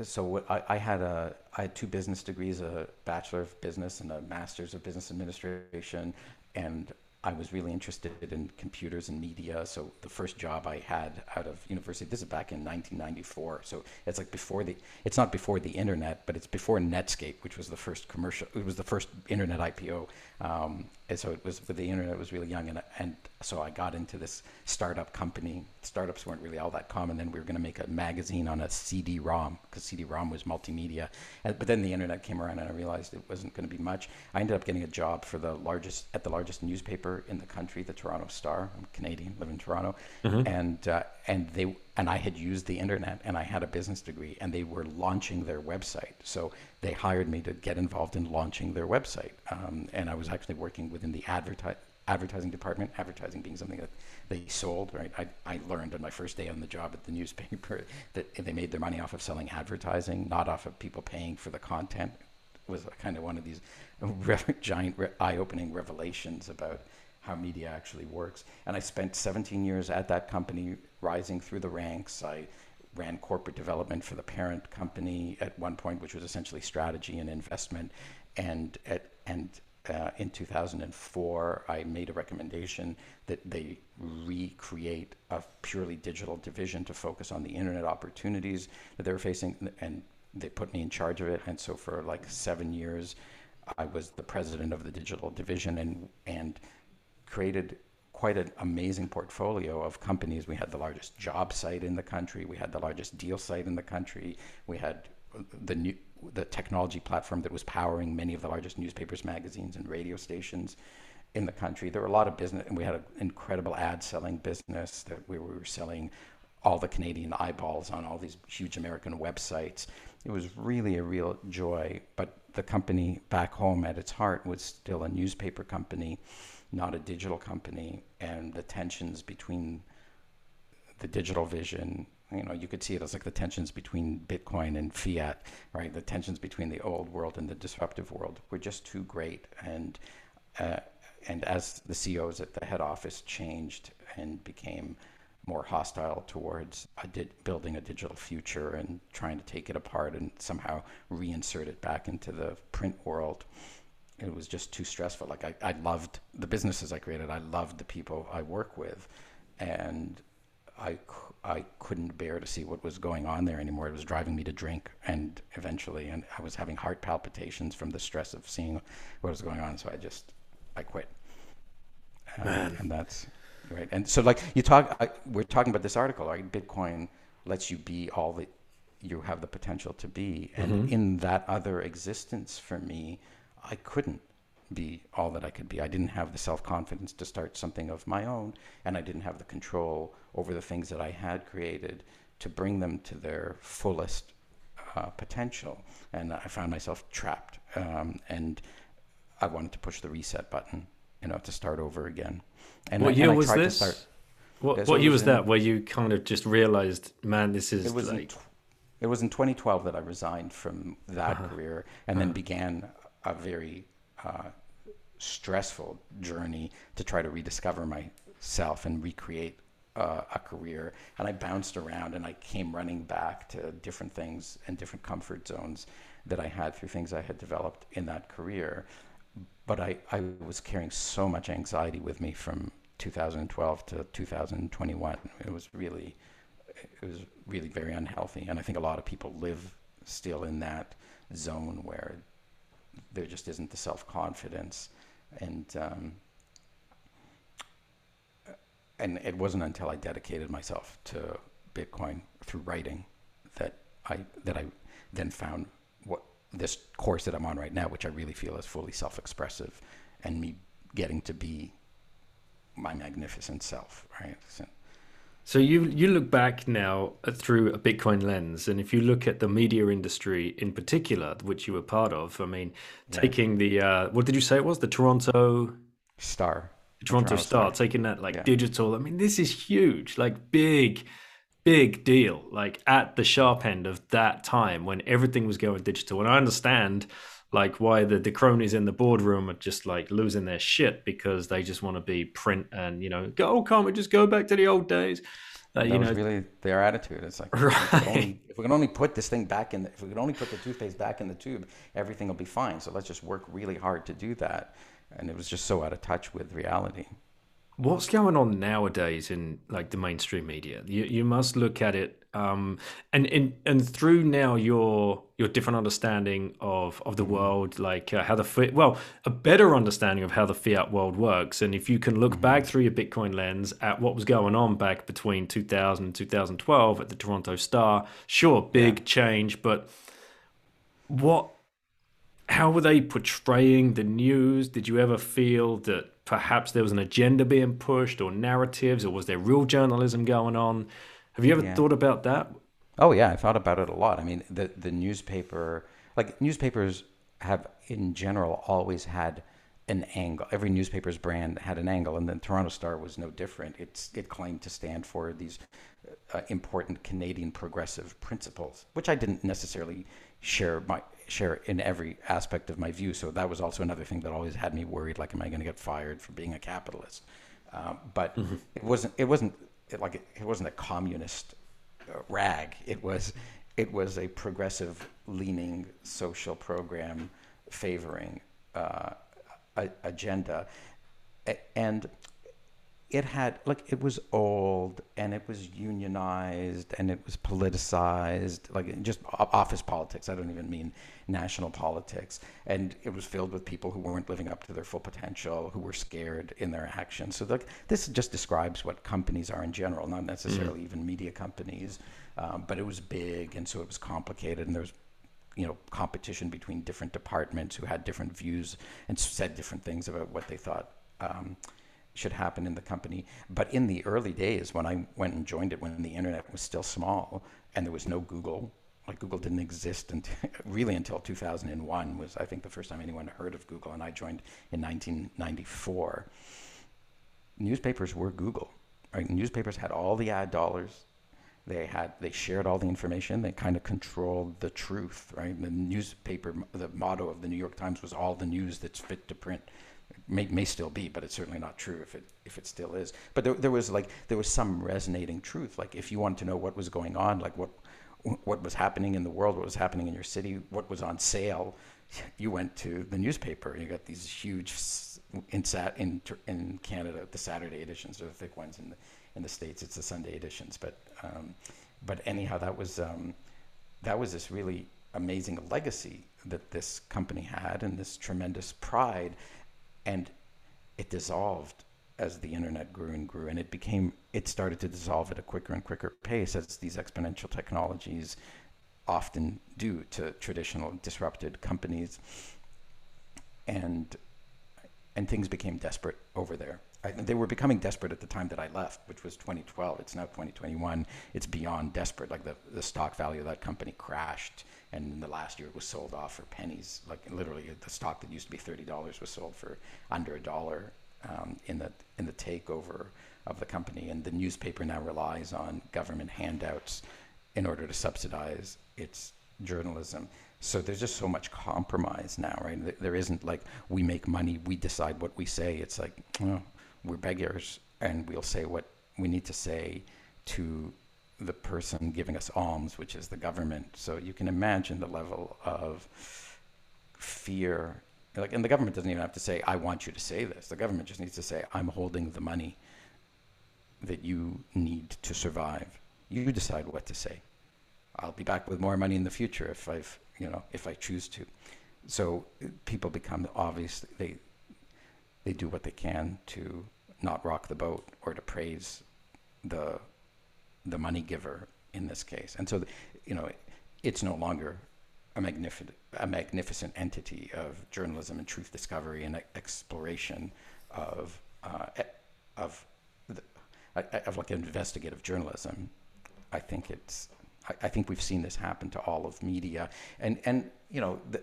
so I, I had a I had two business degrees, a bachelor of business and a master's of business administration, and I was really interested in computers and media. So the first job I had out of university, this is back in 1994. So it's like before the, it's not before the internet, but it's before Netscape, which was the first commercial, it was the first internet IPO. Um, and so it was, with the internet was really young. And, and so I got into this startup company. Startups weren't really all that common. Then we were going to make a magazine on a CD-ROM because CD-ROM was multimedia. And, but then the internet came around and I realized it wasn't going to be much. I ended up getting a job for the largest, at the largest newspaper in the country, the Toronto Star. I'm Canadian, live in Toronto. Mm-hmm. And, uh, and they, and I had used the internet and I had a business degree and they were launching their website. So they hired me to get involved in launching their website. Um, and I was actually working within the adverti- advertising department, advertising being something that they sold, right? I, I learned on my first day on the job at the newspaper that they made their money off of selling advertising, not off of people paying for the content. It was kind of one of these giant eye-opening revelations about how media actually works. And I spent 17 years at that company, rising through the ranks. I ran corporate development for the parent company at one point, which was essentially strategy and investment. And at, and uh, in 2004, I made a recommendation that they recreate a purely digital division to focus on the internet opportunities that they were facing, and they put me in charge of it. And so for like seven years, I was the president of the digital division, and and created quite an amazing portfolio of companies. We had the largest job site in the country. We had the largest deal site in the country. We had the new the technology platform that was powering many of the largest newspapers, magazines, and radio stations in the country. There were a lot of business, and we had an incredible ad selling business that we were selling all the Canadian eyeballs on all these huge American websites. It was really a real joy. But the company back home at its heart was still a newspaper company not a digital company, and the tensions between the digital vision. You know, you could see it as like the tensions between Bitcoin and fiat, right? The tensions between the old world and the disruptive world were just too great. And uh, and as the CEOs at the head office changed and became more hostile towards a di- building a digital future and trying to take it apart and somehow reinsert it back into the print world, it was just too stressful. Like I, I loved the businesses I created. I loved the people I work with, and I, I couldn't bear to see what was going on there anymore. It was driving me to drink, and eventually, and I was having heart palpitations from the stress of seeing what was going on. So I just, I quit. Man. and that's right. And so, like you talk, I, we're talking about this article. Right? Bitcoin lets you be all that you have the potential to be, and mm-hmm. in that other existence for me I couldn't be all that I could be. I didn't have the self confidence to start something of my own, and I didn't have the control over the things that I had created to bring them to their fullest uh, potential. And I found myself trapped, um, and I wanted to push the reset button, you know, to start over again. And what I, year was this? Start, what, what year was, was that? Where you kind of just realized, man, this is it was like. In, it was in 2012 that I resigned from that uh-huh. career and uh-huh. then began a very uh, stressful journey to try to rediscover myself and recreate uh, a career. And I bounced around and I came running back to different things and different comfort zones that I had through things I had developed in that career. But I, I was carrying so much anxiety with me from 2012 to 2021. It was really, it was really very unhealthy. And I think a lot of people live still in that zone where there just isn't the self confidence, and um, and it wasn't until I dedicated myself to Bitcoin through writing that I that I then found what this course that I'm on right now, which I really feel is fully self-expressive, and me getting to be my magnificent self, right? So, you you look back now through a Bitcoin lens, and if you look at the media industry in particular, which you were part of, I mean, yeah. taking the uh, what did you say it was the Toronto Star, Toronto, Toronto Star, Star, taking that like yeah. digital. I mean, this is huge, like big, big deal, like at the sharp end of that time when everything was going digital. And I understand like why the, the cronies in the boardroom are just like losing their shit because they just want to be print and you know go oh, can't we just go back to the old days? Uh, that you was know, really their attitude. It's like right. if, we only, if, we can only put this thing back in the, if we can only put the toothpaste back in the tube everything will be fine. So let's just work really hard to do that. And it was just so out of touch with reality what's going on nowadays in like the mainstream media you, you must look at it um, and, and and through now your your different understanding of of the world like uh, how the well a better understanding of how the fiat world works and if you can look mm-hmm. back through your bitcoin lens at what was going on back between 2000 and 2012 at the toronto star sure big yeah. change but what how were they portraying the news did you ever feel that perhaps there was an agenda being pushed or narratives or was there real journalism going on have you ever yeah. thought about that? Oh yeah, I thought about it a lot. I mean, the the newspaper, like newspapers have in general always had an angle. Every newspaper's brand had an angle, and the Toronto Star was no different. It's it claimed to stand for these uh, important Canadian progressive principles, which I didn't necessarily share my share in every aspect of my view. So that was also another thing that always had me worried. Like, am I going to get fired for being a capitalist? Um, but mm-hmm. it wasn't. It wasn't it, like it, it, wasn't a communist uh, rag. It was it was a progressive leaning social program favoring uh, a, agenda, and it had like it was old and it was unionized and it was politicized like just office politics. I don't even mean national politics. And it was filled with people who weren't living up to their full potential who were scared in their actions. So like this just describes what companies are in general not necessarily mm-hmm. even media companies. Um, but it was big and so it was complicated. And there was you know competition between different departments who had different views and said different things about what they thought um, should happen in the company. But in the early days, when I went and joined it, when the internet was still small and there was no Google, like Google didn't exist until, really until 2001 was I think the first time anyone heard of Google, and I joined in 1994. Newspapers were Google. Right? Newspapers had all the ad dollars. They had they shared all the information. They kind of controlled the truth. Right? The newspaper, the motto of the New York Times was all the news that's fit to print may, may still be, but it's certainly not true if it if it still is. But there, there was like there was some resonating truth. Like if you wanted to know what was going on, like what what was happening in the world, what was happening in your city, what was on sale, you went to the newspaper you got these huge in sat in in Canada the Saturday editions are the thick ones in the in the states it's the Sunday editions. But um, but anyhow, that was um, that was this really amazing legacy that this company had and this tremendous pride and it dissolved as the internet grew and grew and it became it started to dissolve at a quicker and quicker pace as these exponential technologies often do to traditional disrupted companies and and things became desperate over there I, they were becoming desperate at the time that I left, which was 2012. It's now 2021. It's beyond desperate. Like the, the stock value of that company crashed and in the last year it was sold off for pennies. Like literally, the stock that used to be thirty dollars was sold for under a dollar um, in the in the takeover of the company. And the newspaper now relies on government handouts in order to subsidize its journalism. So there's just so much compromise now, right? There isn't like we make money, we decide what we say. It's like well, we're beggars, and we'll say what we need to say to the person giving us alms, which is the government. So you can imagine the level of fear. Like, and the government doesn't even have to say, "I want you to say this." The government just needs to say, "I'm holding the money that you need to survive. You decide what to say. I'll be back with more money in the future if I've, you know, if I choose to." So people become obviously they they do what they can to not rock the boat or to praise the the money giver in this case. And so, you know, it's no longer a magnificent, a magnificent entity of journalism and truth discovery and exploration of, uh, of the, of like investigative journalism, I think it's I, think we've seen this happen to all of media, and and you know. The,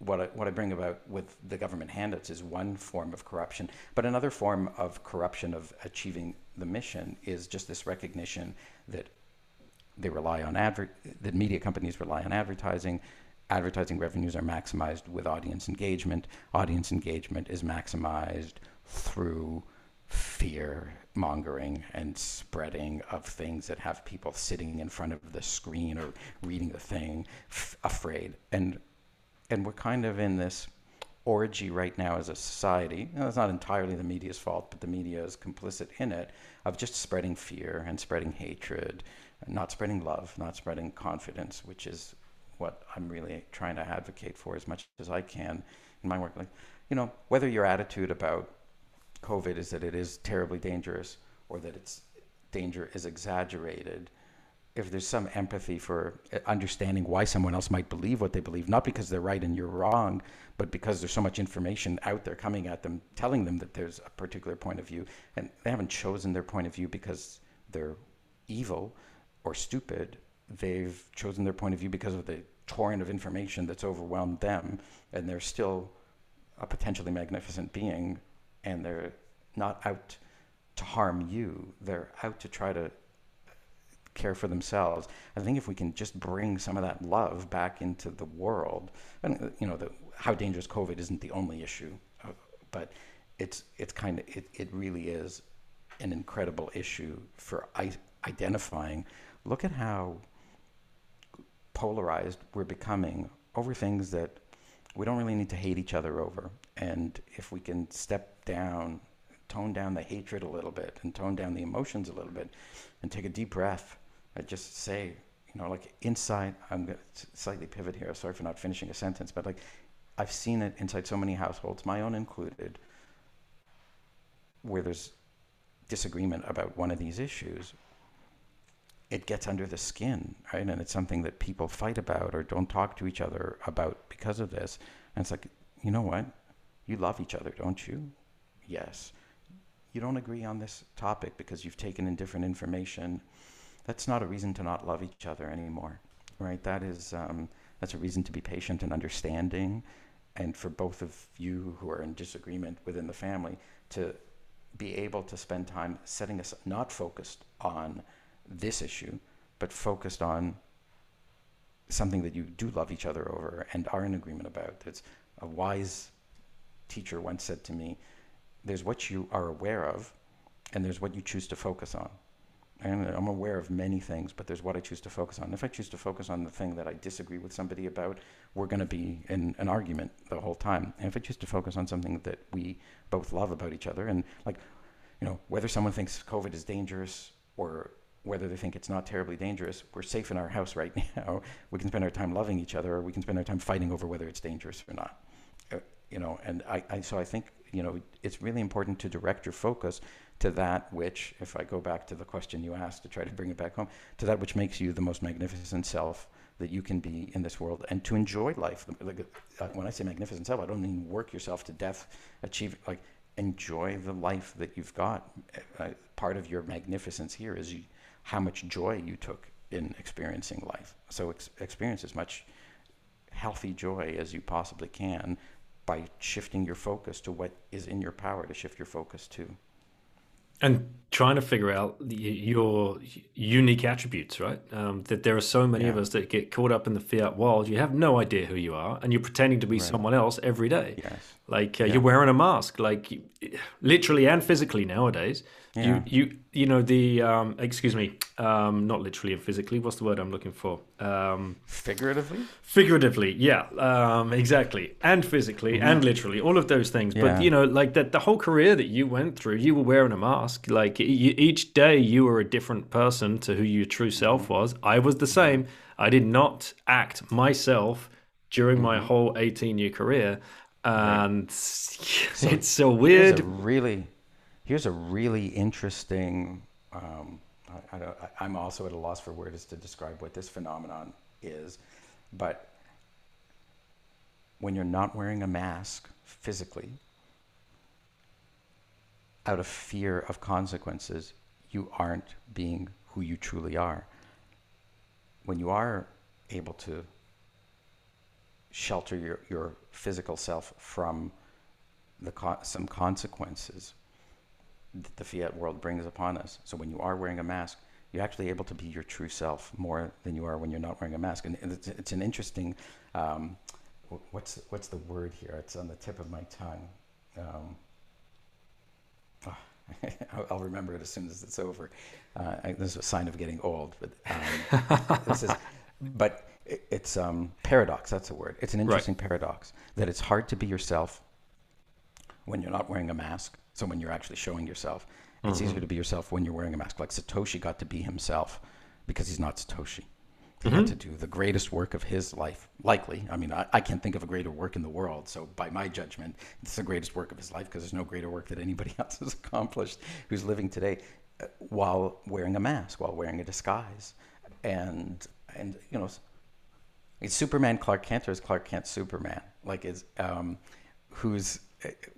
what I, what I bring about with the government handouts is one form of corruption, but another form of corruption of achieving the mission is just this recognition that they rely on adver- that media companies rely on advertising. Advertising revenues are maximized with audience engagement. Audience engagement is maximized through fear mongering and spreading of things that have people sitting in front of the screen or reading the thing f- afraid and and we're kind of in this orgy right now as a society it's not entirely the media's fault but the media is complicit in it of just spreading fear and spreading hatred and not spreading love not spreading confidence which is what i'm really trying to advocate for as much as i can in my work like you know whether your attitude about COVID is that it is terribly dangerous or that its danger is exaggerated. If there's some empathy for uh, understanding why someone else might believe what they believe, not because they're right and you're wrong, but because there's so much information out there coming at them, telling them that there's a particular point of view, and they haven't chosen their point of view because they're evil or stupid. They've chosen their point of view because of the torrent of information that's overwhelmed them, and they're still a potentially magnificent being and they're not out to harm you. They're out to try to care for themselves. I think if we can just bring some of that love back into the world, and you know, the, how dangerous COVID isn't the only issue, uh, but it's it's kind of it, it really is an incredible issue for identifying. Look at how polarized we're becoming over things that we don't really need to hate each other over. And if we can step down, tone down the hatred a little bit and tone down the emotions a little bit and take a deep breath and just say, you know, like inside, I'm going to slightly pivot here. Sorry for not finishing a sentence, but like I've seen it inside so many households, my own included, where there's disagreement about one of these issues. It gets under the skin, right? And it's something that people fight about or don't talk to each other about because of this. And it's like, you know what? You love each other, don't you? Yes. You don't agree on this topic because you've taken in different information. That's not a reason to not love each other anymore, right? That is um, that's a reason to be patient and understanding, and for both of you who are in disagreement within the family to be able to spend time setting us not focused on this issue, but focused on something that you do love each other over and are in agreement about. It's a wise teacher once said to me, there's what you are aware of, and there's what you choose to focus on. And I'm aware of many things, but there's what I choose to focus on. If I choose to focus on the thing that I disagree with somebody about, we're going to be in an argument the whole time. And if I choose to focus on something that we both love about each other, and like, you know, whether someone thinks COVID is dangerous or whether they think it's not terribly dangerous, we're safe in our house right now. We can spend our time loving each other, or we can spend our time fighting over whether it's dangerous or not uh, you know, and I, I, so I think, you know, it's really important to direct your focus to that which, if I go back to the question you asked to try to bring it back home, to that which makes you the most magnificent self that you can be in this world and to enjoy life. Like, uh, when I say magnificent self, I don't mean work yourself to death, achieve, like, enjoy the life that you've got. Uh, part of your magnificence here is you, how much joy you took in experiencing life. So ex- experience as much healthy joy as you possibly can by shifting your focus to what is in your power to shift your focus to. And trying to figure out your unique attributes, right? Um, that there are so many yeah. of us that get caught up in the fiat world. You have no idea who you are, and you're pretending to be right. someone else every day. Yes. Like uh, yeah. you're wearing a mask, like literally and physically nowadays. Yeah. You you you know the um, excuse me, um, not literally and physically. What's the word I'm looking for? Um, figuratively. Figuratively, yeah, um, exactly, and physically mm-hmm. and literally, all of those things. Yeah. But you know, like that, the whole career that you went through, you were wearing a mask. Like you, each day, you were a different person to who your true self mm-hmm. was. I was the same. I did not act myself during mm-hmm. my whole 18 year career, and right. it's so weird. really Here's a really interesting. Um, I, I, I'm also at a loss for words to describe what this phenomenon is, but when you're not wearing a mask physically, out of fear of consequences, you aren't being who you truly are. When you are able to shelter your, your physical self from the co- some consequences that the fiat world brings upon us. So when you are wearing a mask, you're actually able to be your true self more than you are when you're not wearing a mask. And it's, it's an interesting, um, what's what's the word here? It's on the tip of my tongue. Um, oh, I'll remember it as soon as it's over. Uh, I, this is a sign of getting old, but um, this is, but it, it's um, paradox. That's a word. It's an interesting right. paradox that it's hard to be yourself when you're not wearing a mask. So when you're actually showing yourself, it's mm-hmm. easier to be yourself when you're wearing a mask. Like Satoshi got to be himself because he's not Satoshi. He mm-hmm. had to do the greatest work of his life, likely. I mean, I, I, can't think of a greater work in the world. So, by my judgment, it's the greatest work of his life because there's no greater work that anybody else has accomplished who's living today uh, while wearing a mask, while wearing a disguise. And, and you know, it's Superman Clark Kent or is Clark Kent Superman? Like, is, um, who's,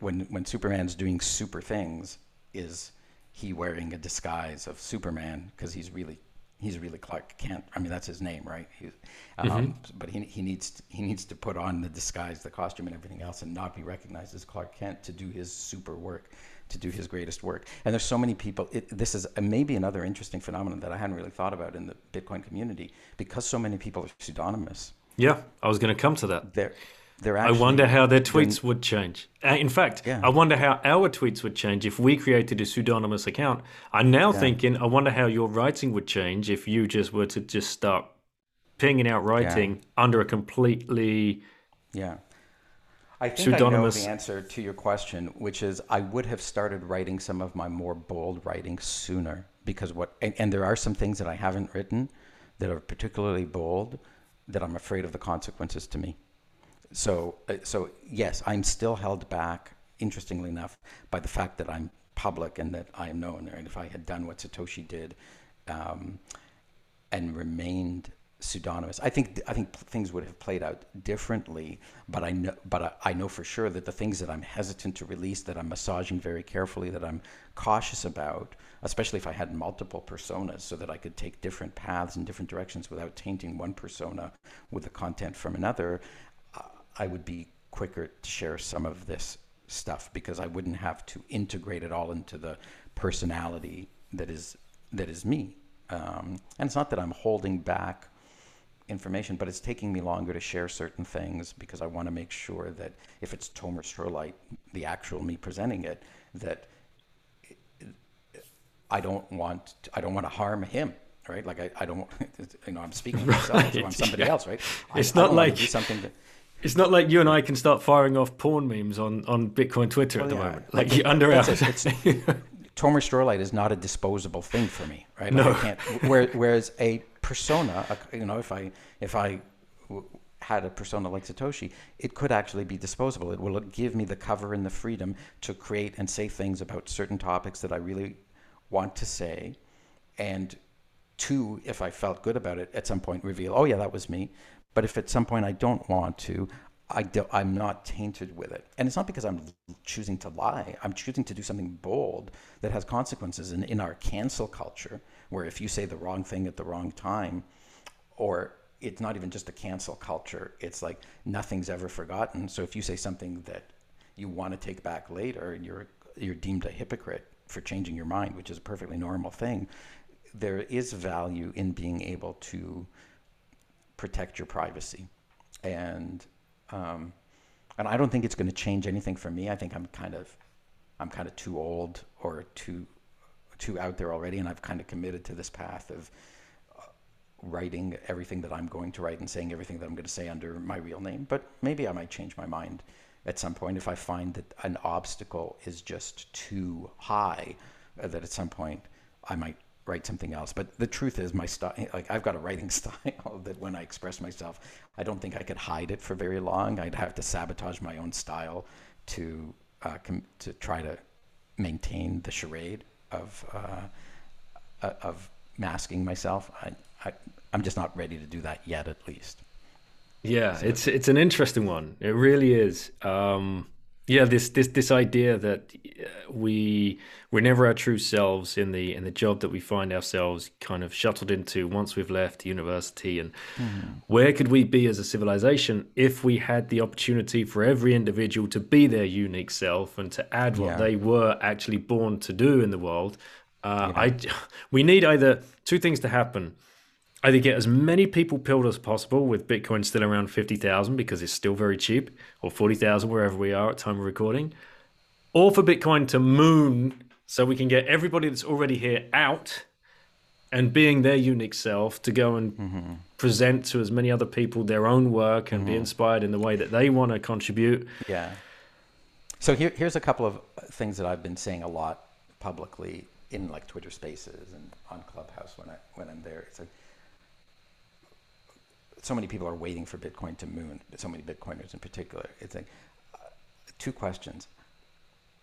when, when Superman's doing super things, is he wearing a disguise of Superman because he's really he's really Clark Kent. I mean, that's his name, right? He, um, mm-hmm. But he, he needs to, he needs to put on the disguise, the costume, and everything else, and not be recognized as Clark Kent to do his super work, to do his greatest work. And there's so many people. It, this is maybe another interesting phenomenon that I hadn't really thought about in the Bitcoin community because so many people are pseudonymous. Yeah, I was going to come to that. They're they're actually, I wonder how their tweets would change. Uh, in fact, yeah. I wonder how our tweets would change if we created a pseudonymous account. I'm now yeah. thinking, I wonder how your writing would change if you just were to just start pinging out writing yeah. under a completely yeah. I think pseudonymous... I know the answer to your question, which is I would have started writing some of my more bold writing sooner because what and, and there are some things that I haven't written that are particularly bold that I'm afraid of the consequences to me so uh, so yes, I'm still held back. Interestingly enough, by the fact that I'm public and that I am known. And if I had done what Satoshi did, um, and remained pseudonymous, I think I think things would have played out differently. But I know, but I, I know for sure that the things that I'm hesitant to release, that I'm massaging very carefully, that I'm cautious about, especially if I had multiple personas, so that I could take different paths in different directions without tainting one persona with the content from another. I would be quicker to share some of this stuff because I wouldn't have to integrate it all into the personality that is that is me. Um, and it's not that I'm holding back information, but it's taking me longer to share certain things because I want to make sure that if it's Tomer Strolight, the actual me presenting it, that I don't want to, I don't want to harm him, right? Like I, I don't you know I'm speaking for myself, right. so I'm somebody yeah. else, right? It's I, not I like something that it's not like you and I can start firing off porn memes on, on Bitcoin Twitter at the yeah. moment. Like you under our. Tomer Strolight is not a disposable thing for me, right? No. Like whereas a persona, you know, if I if I had a persona like Satoshi, it could actually be disposable. It will give me the cover and the freedom to create and say things about certain topics that I really want to say, and two, if I felt good about it, at some point reveal, oh yeah, that was me. But if at some point I don't want to, I do, I'm not tainted with it. And it's not because I'm choosing to lie. I'm choosing to do something bold that has consequences. And in our cancel culture, where if you say the wrong thing at the wrong time, or it's not even just a cancel culture, it's like nothing's ever forgotten. So if you say something that you want to take back later, you're you're deemed a hypocrite for changing your mind, which is a perfectly normal thing. There is value in being able to protect your privacy. And um, and I don't think it's going to change anything for me. I think I'm kind of I'm kind of too old or too too out there already, and I've kind of committed to this path of uh, writing everything that I'm going to write and saying everything that I'm going to say under my real name. But maybe I might change my mind at some point if I find that an obstacle is just too high. Uh, that at some point I might write something else. But the truth is, my style, like I've got a writing style that when I express myself, I don't think I could hide it for very long. I'd have to sabotage my own style to uh, com- to try to maintain the charade of uh, uh, of masking myself. I, I I'm just not ready to do that yet, at least. Yeah, so. it's it's an interesting one. It really is. Um, yeah, this this this idea that we we're never our true selves in the in the job that we find ourselves kind of shuttled into once we've left university and mm-hmm. where could we be as a civilization if we had the opportunity for every individual to be their unique self and to add what yeah. they were actually born to do in the world uh, yeah. I we need either two things to happen either get as many people pilled as possible with Bitcoin still around 50,000 because it's still very cheap or 40,000 wherever we are at time of recording or for Bitcoin to moon so we can get everybody that's already here out and being their unique self to go and mm-hmm. present to as many other people their own work and mm-hmm. be inspired in the way that they want to contribute. Yeah. So here, here's a couple of things that I've been saying a lot publicly in like Twitter Spaces and on Clubhouse when I when I'm there. It's like so many people are waiting for Bitcoin to moon. So many Bitcoiners in particular. It's like uh, two questions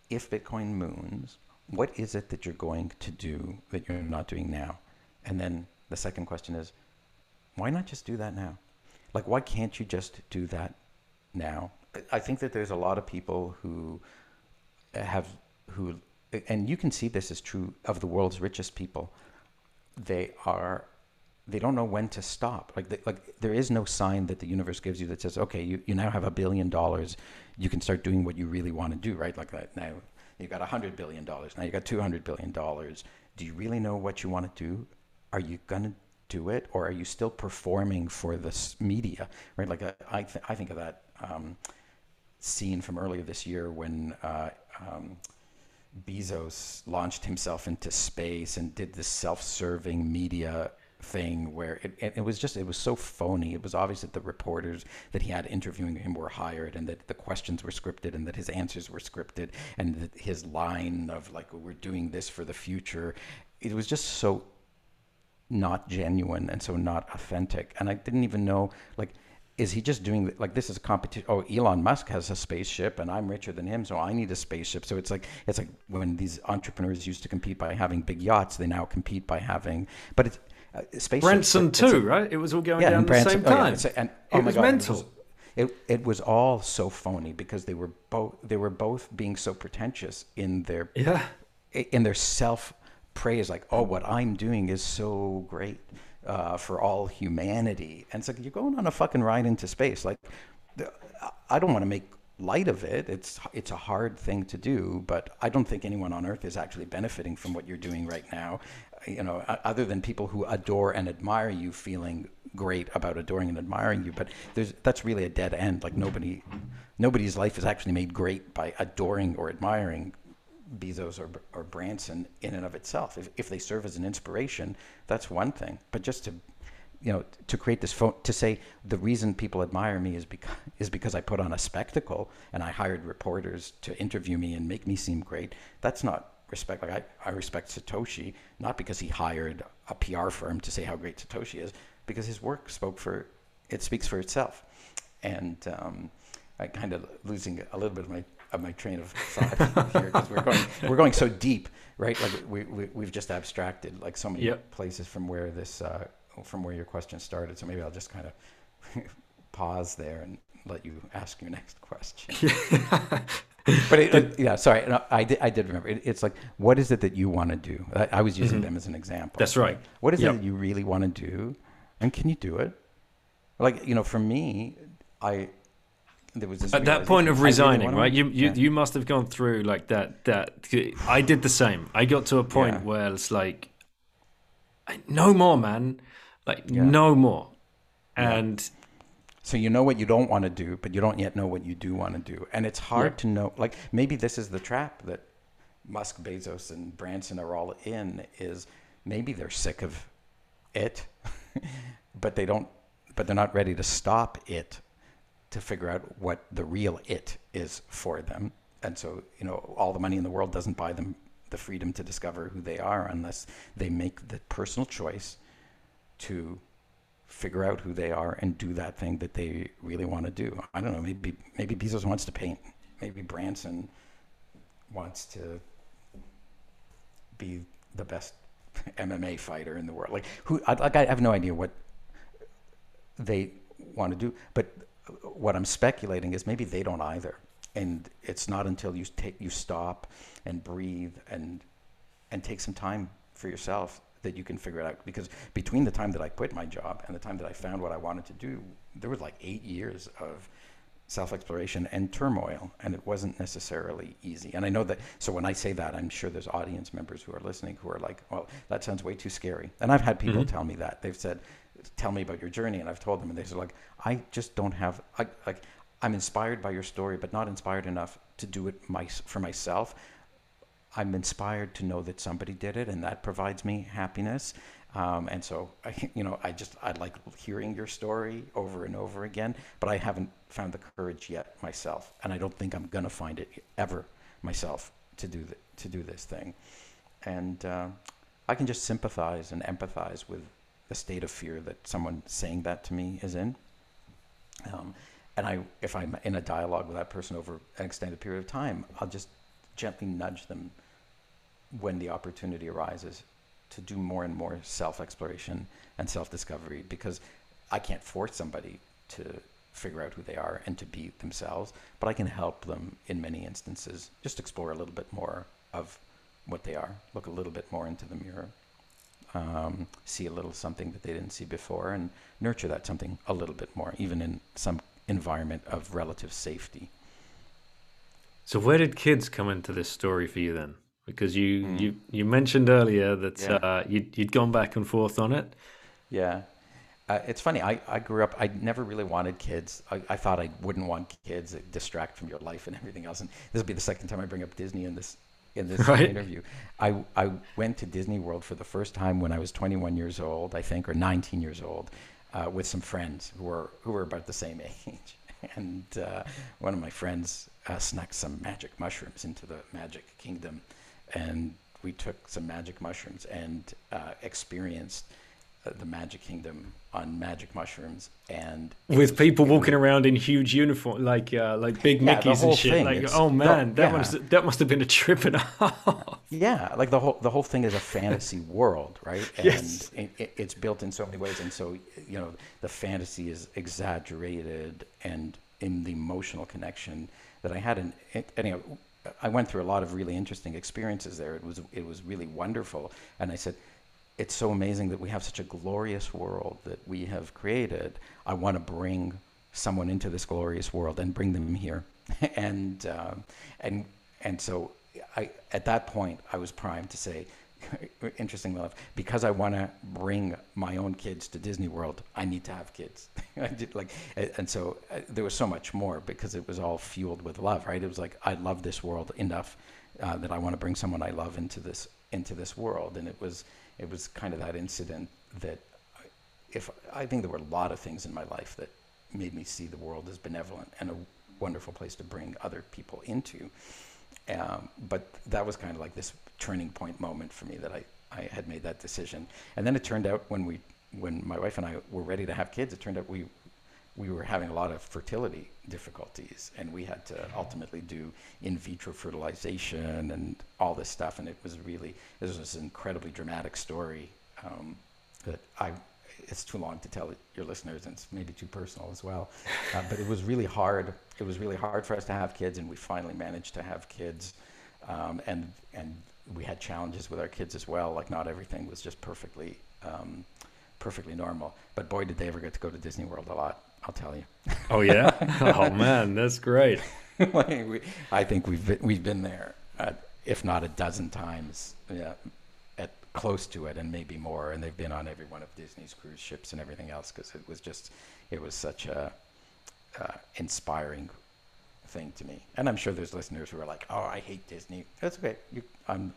if Bitcoin moons, what is it that you're going to do that you're not doing now? And then the second question is, why not just do that now? Like, why can't you just do that now? I think that there's a lot of people who have, who, and you can see this is true of the world's richest people. They are, they don't know when to stop. Like, they, like there is no sign that the universe gives you that says, okay, you, you now have a billion dollars you can start doing what you really want to do, right? Like that now you got a $100 billion, now you got $200 billion. Do you really know what you want to do? Are you going to do it or are you still performing for this media, right? Like uh, I, th- I think of that um, scene from earlier this year when uh, um, Bezos launched himself into space and did this self-serving media thing where it, it, it, was just it was so phony. It was obvious that the reporters that he had interviewing him were hired and that the questions were scripted and that his answers were scripted and that his line of like we're doing this for the future. It was just so not genuine and so not authentic. And i didn't even know like is he just doing like this is a competition oh elon musk has a spaceship and i'm richer than him so i need a spaceship. So it's like it's like when these entrepreneurs used to compete by having big yachts they now compete by having but it's uh, Branson too, a, right? It was all going yeah, down at the same time. Oh, yeah, and, oh it was God, mental. It was, it, it was all so phony because they were both they were both being so pretentious in their yeah in their self praise like oh what I'm doing is so great uh, for all humanity and it's like you're going on a fucking ride into space like I don't want to make light of it it's it's a hard thing to do but I don't think anyone on earth is actually benefiting from what you're doing right now you know, other than people who adore and admire you feeling great about adoring and admiring you. But there's that's really a dead end. Like nobody, nobody's life is actually made great by adoring or admiring Bezos or, or Branson in and of itself. If, if they serve as an inspiration, that's one thing. But just to, you know, to create this phone, to say the reason people admire me is because is because I put on a spectacle and I hired reporters to interview me and make me seem great. That's not respect. Like I, I respect Satoshi not because he hired a PR firm to say how great Satoshi is, because his work spoke for it speaks for itself. And um, I kind of losing a little bit of my of my train of thought here because we're going we're going so deep, right? Like we, we we've just abstracted like so many yep. places from where this uh, from where your question started. So maybe I'll just kind of pause there and let you ask your next question. but it, it, yeah, sorry, no, I did. I did remember. It, it's like, what is it that you want to do? I, I was using mm-hmm. them as an example. That's right. What is yep. it that you really want to do, and can you do it? Like you know, for me, I there was this at that point of resigning, really right? You you, yeah. you must have gone through like that. That I did the same. I got to a point yeah. where it's like, no more, man. Like yeah. no more, and so you know what you don't want to do, but you don't yet know what you do want to do. And it's hard yeah. to know. Like maybe this is the trap that Musk, Bezos, and Branson are all in. Is maybe they're sick of it, but they don't. But they're not ready to stop it to figure out what the real it is for them. And so you know, all the money in the world doesn't buy them the freedom to discover who they are unless they make the personal choice to figure out who they are and do that thing that they really want to do. I don't know. Maybe maybe Bezos wants to paint. Maybe Branson wants to be the best MMA fighter in the world. Like who? Like I have no idea what they want to do. But what I'm speculating is maybe they don't either. and it's not until you take you stop and breathe and and take some time for yourself that you can figure it out. Because between the time that I quit my job and the time that I found what I wanted to do, there was like eight years of self exploration and turmoil, and it wasn't necessarily easy. And I know that, so when I say that, I'm sure there's audience members who are listening who are like, well, that sounds way too scary. And I've had people mm-hmm. tell me that. They've said, tell me about your journey. And I've told them, and they said, like, I just don't have, I, like, I'm inspired by your story, but not inspired enough to do it my, for myself. I'm inspired to know that somebody did it, and that provides me happiness. Um, and so, I, you know, I just I like hearing your story over and over again, but I haven't found the courage yet myself, and I don't think I'm gonna find it ever myself to do the, to do this thing. And uh, I can just sympathize and empathize with the state of fear that someone saying that to me is in. Um, and I, if I'm in a dialogue with that person over an extended period of time, I'll just gently nudge them when the opportunity arises to do more and more self exploration and self discovery because I can't force somebody to figure out who they are and to be themselves, but I can help them in many instances just explore a little bit more of what they are, look a little bit more into the mirror, um, see a little something that they didn't see before, and nurture that something a little bit more, even in some environment of relative safety. So, where did kids come into this story for you then? because you mm. you you mentioned earlier that yeah. uh, you'd, you'd gone back and forth on it. Yeah. Uh, it's funny. I, I grew up. I never really wanted kids. I, I thought I wouldn't want kids that distract from your life and everything else. And this will be the second time I bring up Disney in this in this right. interview. I I went to Disney World for the first time when I was 21 years old, I think, or 19 years old, uh, with some friends who were who were about the same age. And uh, one of my friends uh, snuck some magic mushrooms into the Magic Kingdom and we took some magic mushrooms and uh, experienced uh, the Magic Kingdom on magic mushrooms, and with people walking around in huge uniform, like uh, like big yeah, Mickey's and shit. Thing, like, oh man, the, that yeah. must that must have been a trip and a half. Yeah, like the whole the whole thing is a fantasy world, right? And yes. it, it's built in so many ways, and so you know the fantasy is exaggerated, and in the emotional connection that I had, and anyhow, I went through a lot of really interesting experiences there. It was it was really wonderful, and I said, "It's so amazing that we have such a glorious world that we have created. I want to bring someone into this glorious world and bring them here." and um, and and so I at that point I was primed to say, interesting enough, because I want to bring my own kids to Disney World, I need to have kids. I did like, and so uh, there was so much more because it was all fueled with love, right? It was like I love this world enough uh, that I want to bring someone I love into this into this world, and it was it was kind of that incident that if I think there were a lot of things in my life that made me see the world as benevolent and a wonderful place to bring other people into. Um, but that was kind of like this turning point moment for me that I, I had made that decision. And then it turned out when we when my wife and I were ready to have kids, it turned out we we were having a lot of fertility difficulties, and we had to ultimately do in vitro fertilization and all this stuff. And it was really this was an incredibly dramatic story um, that I. It's too long to tell your listeners, and it's maybe too personal as well. Uh, but it was really hard. It was really hard for us to have kids, and we finally managed to have kids. Um, and and we had challenges with our kids as well. Like not everything was just perfectly um, perfectly normal. But boy, did they ever get to go to Disney World a lot. I'll tell you. Oh yeah. oh man, that's great. we, I think we've been, we've been there, if not a dozen times, yeah, at close to it, and maybe more. And they've been on every one of Disney's cruise ships and everything else because it was just it was such a uh, inspiring thing to me. And I'm sure there's listeners who are like, "Oh, I hate Disney." That's okay. You, I'm,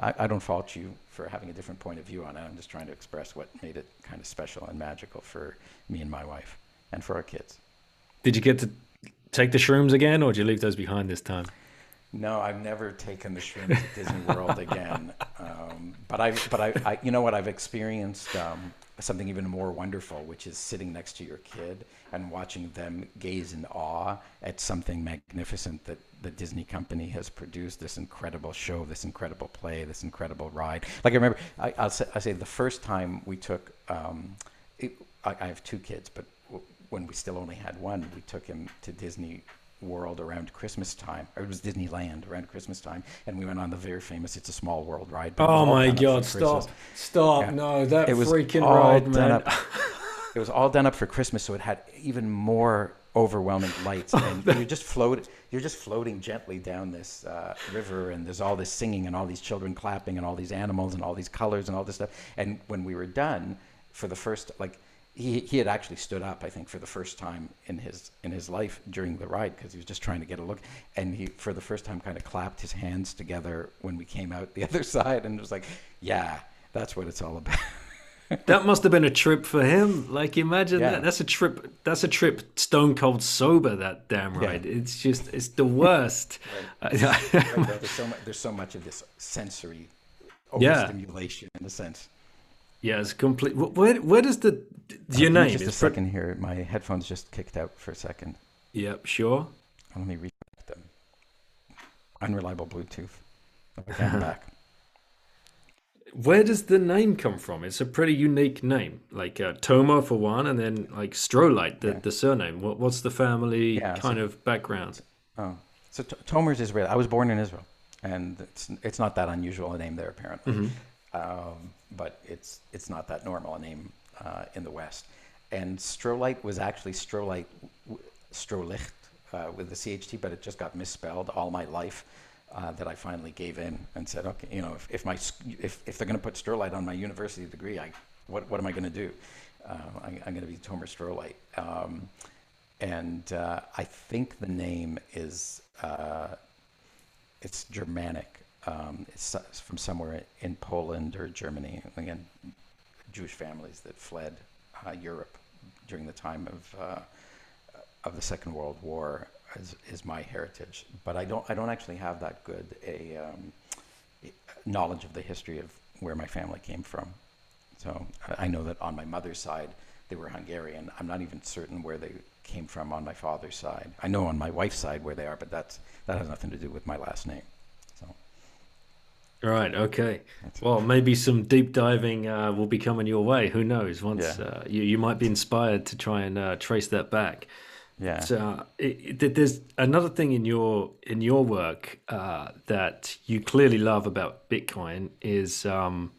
I, I don't fault you for having a different point of view on it. I'm just trying to express what made it kind of special and magical for me and my wife, and for our kids. Did you get to take the shrooms again, or did you leave those behind this time? No, I've never taken the shrooms at Disney World again. Um, but I, but I, I, you know what? I've experienced um, something even more wonderful, which is sitting next to your kid and watching them gaze in awe at something magnificent that the Disney company has produced. This incredible show, this incredible play, this incredible ride. Like I remember, I, will say, say the first time we took. Um, it, I, I have two kids, but when we still only had one, we took him to Disney World around Christmas time, or it was Disneyland around Christmas time, and we went on the very famous "It's a Small World" ride. Oh my god! Christmas. Stop! Stop! Yeah. No, that It was freaking all ride, done man. up. It was all done up for Christmas, so it had even more overwhelming lights, and you're just float, you're just floating gently down this uh, river, and there's all this singing, and all these children clapping, and all these animals, and all these colors, and all this stuff. And when we were done, for the first, like, he, he had actually stood up, I think, for the first time in his in his life during the ride because he was just trying to get a look, and he for the first time kind of clapped his hands together when we came out the other side, and was like, "Yeah, that's what it's all about." that must have been a trip for him. Like, imagine Yeah. that. That's a trip. That's a trip. Stone cold sober. That damn Yeah. ride. It's just. It's the worst. Right, though, there's so much. There's so much of this sensory Yeah. overstimulation in a sense. Yeah, it's complete. Where Where does the your Give me name? Just a second here. My headphones just kicked out for a second. Yep. Sure. Let me reconnect them. Unreliable Bluetooth. Okay, I'm back. Where does the name come from? It's a pretty unique name. Like uh, Tomer for one, and then like Strolight, the, Yeah. the surname. What, what's the family Yeah, so- kind of background? Oh, so T- Tomer's Israel. I was born in Israel, and it's it's not that unusual a name there apparently, um, but it's it's not that normal a name uh, in the West. And Strolight was actually Strolite, Strolicht uh, with the CHT, but it just got misspelled all my life. Uh, that I finally gave in and said, okay, you know, if, if my if, if they're going to put Strolight on my university degree, I what what am I going to do? Uh, I, I'm going to be Tomer Strolight. Um, and uh, I think the name is uh, it's Germanic. Um, it's from somewhere in Poland or Germany. Again, Jewish families that fled uh, Europe during the time of uh, of the Second World War is, is my heritage. But I don't I don't actually have that good a um, knowledge of the history of where my family came from. So I- know that on my mother's side, they were Hungarian. I'm not even certain where they came from on my father's side. I know on my wife's side where they are, but that's that has nothing to do with my last name. Right. Okay. Well, maybe some deep diving uh, will be coming your way. Who knows? Once Yeah. uh, you you might be inspired to try and uh, trace that back. yeah, So uh, it, it, there's another thing in your in your work uh, that you clearly love about Bitcoin is um,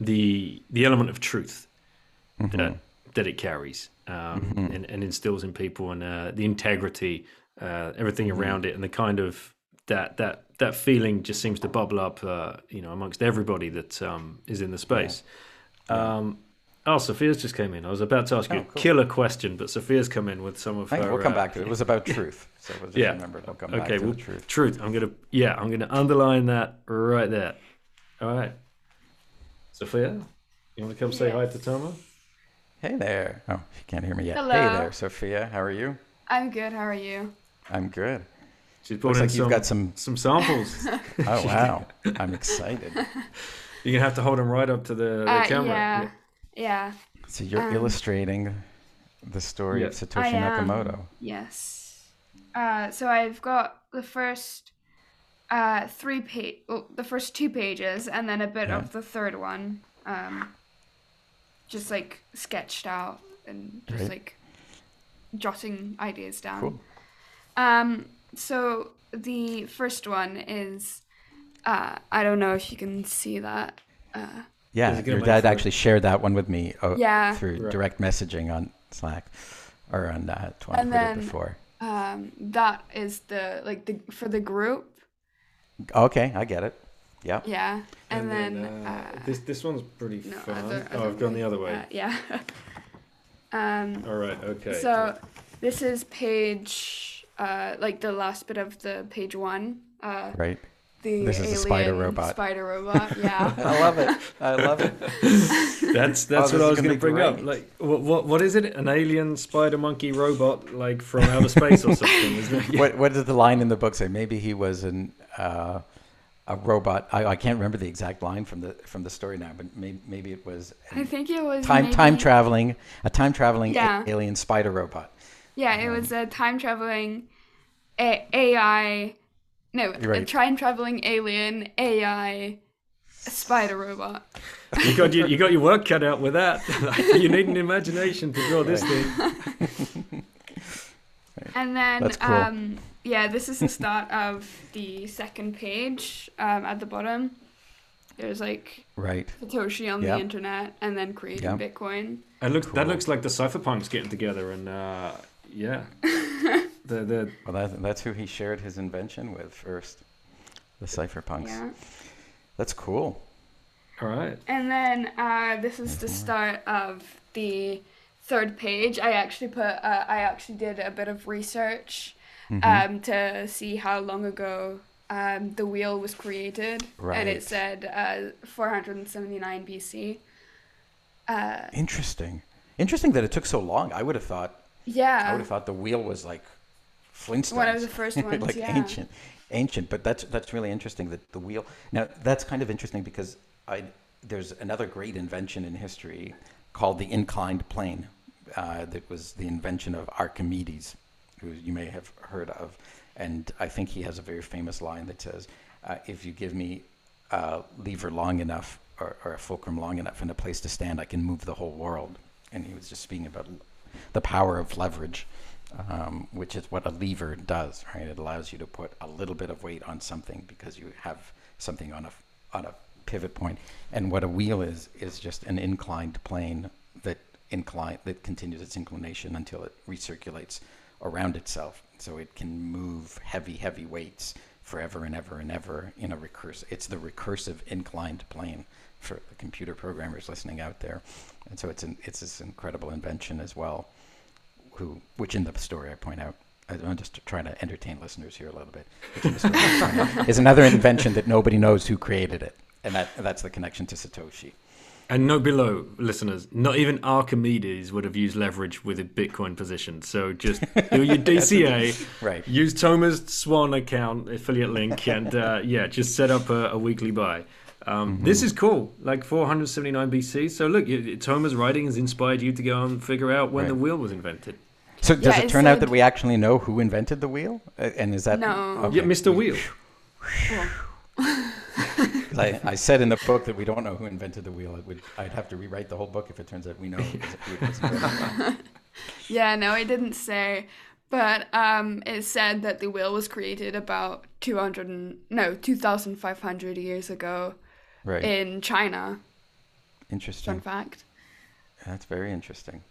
the the element of truth that that it carries um, and, and instills in people, and uh, the integrity, uh, everything around it, and the kind of that that that feeling just seems to bubble up, uh, you know, amongst everybody that um, is in the space. Um, oh, Sophia's just came in. I was about to ask you Oh, a cool. killer question, but Sophia's come in with some of Thank- her. we'll come uh, back to it. It was about truth. So we'll just Yeah. remember. We'll come back Okay, to well, the truth. truth. I'm gonna yeah, I'm gonna underline that right there. All right, Sophia, you want to come say hi to Tomer? Hey there. Oh, she can't hear me yet. Hello. Hey there, Sophia. How are you? I'm good. How are you? I'm good. She's brought Looks in like some you've got some. some samples. Oh wow, I'm excited. You're gonna have to hold them right up to the, the Uh, camera. yeah. Yeah. So you're Um, illustrating the story of Satoshi I am. Nakamoto. Yes. Uh, so I've got the first uh, three page, well, the first two pages, and then a bit Yeah. of the third one, um, just like sketched out and just Right. like jotting ideas down. Cool. Um, so the first one is, uh, I don't know if you can see that. Uh, Yeah, Is your dad for- actually shared that one with me uh, Yeah. through Right. direct messaging on Slack or on uh, Twitter And then- before. um, that is the like the for the group. Okay, I get it. Yeah. Yeah, and, then, uh, this this one's pretty no, fun. other, oh, I've gone the other way. Uh, yeah. um. All right. Okay. So this is page, uh, like the last bit of the page one. Uh, Right. the This is the alien spider robot. Spider robot. Yeah. I love it. I love it. That's that's Oh, what I was gonna going to be bring up. Like, what, what what is it? An alien spider monkey robot, like from outer space or something? Isn't it? Yeah. What What does the line in the book say? Maybe he was an uh, a robot. I, I can't remember the exact line from the from the story now, but maybe maybe it was I think it was time time traveling a time traveling Yeah. alien spider robot. Yeah, it was a time traveling a- AI. No, You're a time traveling alien AI spider robot. You got your, you got your work cut out with that. you need an imagination to draw this thing. And then, That's cool. um, yeah, this is the start of the second page um, at the bottom. There's like Right. Satoshi on Yeah. the internet and then creating Yeah. Bitcoin. It looks that looks like the cypherpunks getting together, and uh, yeah, the the Well, that, that's who he shared his invention with first, the cypherpunks. Yeah. That's cool. all right. And then uh, this is the start of the third page. I actually put, uh, I actually did a bit of research Mm-hmm. um, to see how long ago um, the wheel was created. And it said uh, 479 BC. Uh, Interesting. Interesting that it took so long. I would have thought. I would have thought the wheel was like Flintstones. One of the first ones, like yeah. ancient, ancient. But that's that's really interesting that the wheel. Now that's kind of interesting because I there's another great invention in history called the inclined plane. Uh, that was the invention of Archimedes, who you may have heard of, and I think he has a very famous line that says, uh, "If you give me a lever long enough or, or a fulcrum long enough and a place to stand, I can move the whole world." And he was just speaking about the power of leverage, um, which is what a lever does, right? It allows you to put a little bit of weight on something because you have something on a on a pivot point. And what a wheel is is just an inclined plane that incline that continues its inclination until it recirculates around itself, so it can move heavy, heavy weights forever and ever and ever in a recursive. It's the recursive inclined plane for the computer programmers listening out there, and so it's an it's this incredible invention as well who, which in the story I point out, I'm just trying to entertain listeners here a little bit, which in the story I point out is another invention that nobody knows who created it, and that that's the connection to Satoshi. And note below, listeners, not even Archimedes would have used leverage with a Bitcoin position. So just do your DCA, Right. use Tomer's Swan account affiliate link, and uh, yeah, just set up a, a weekly buy. Um, This is cool, like 479 BC. So look, you, Tomer's writing has inspired you to go and figure out when Right. the wheel was invented. So does Yeah, it it turn out that we actually know who invented the wheel? Uh, and is that No. Okay. Yeah, Mr. Wheel. Well, 'Cause I, I said in the book that we don't know who invented the wheel. It would, I'd have to rewrite the whole book if it turns out we know who who it was invented. yeah, no, I didn't say. But um, it said that the wheel was created about 200, and, no, 2,500 years ago Right. in China. Interesting. Fun fact. That's very interesting.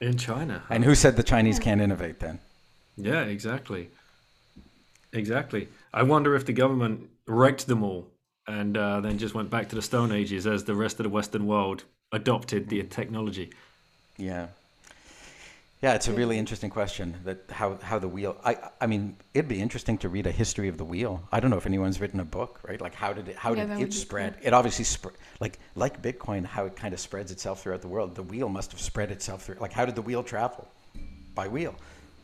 In China. And who said the Chinese can't innovate then? Yeah, exactly. Exactly. I wonder if the government wrecked them all and uh, then just went back to the Stone Ages as the rest of the Western world adopted the technology. Yeah. Yeah, it's a really interesting question that how, how the wheel I I mean it'd be interesting to read a history of the wheel. I don't know if anyone's written a book, right? Like how did it how Yeah, did it spread? It obviously spread like like Bitcoin how it kind of spreads itself throughout the world. The wheel must have spread itself through like how did the wheel travel? By wheel.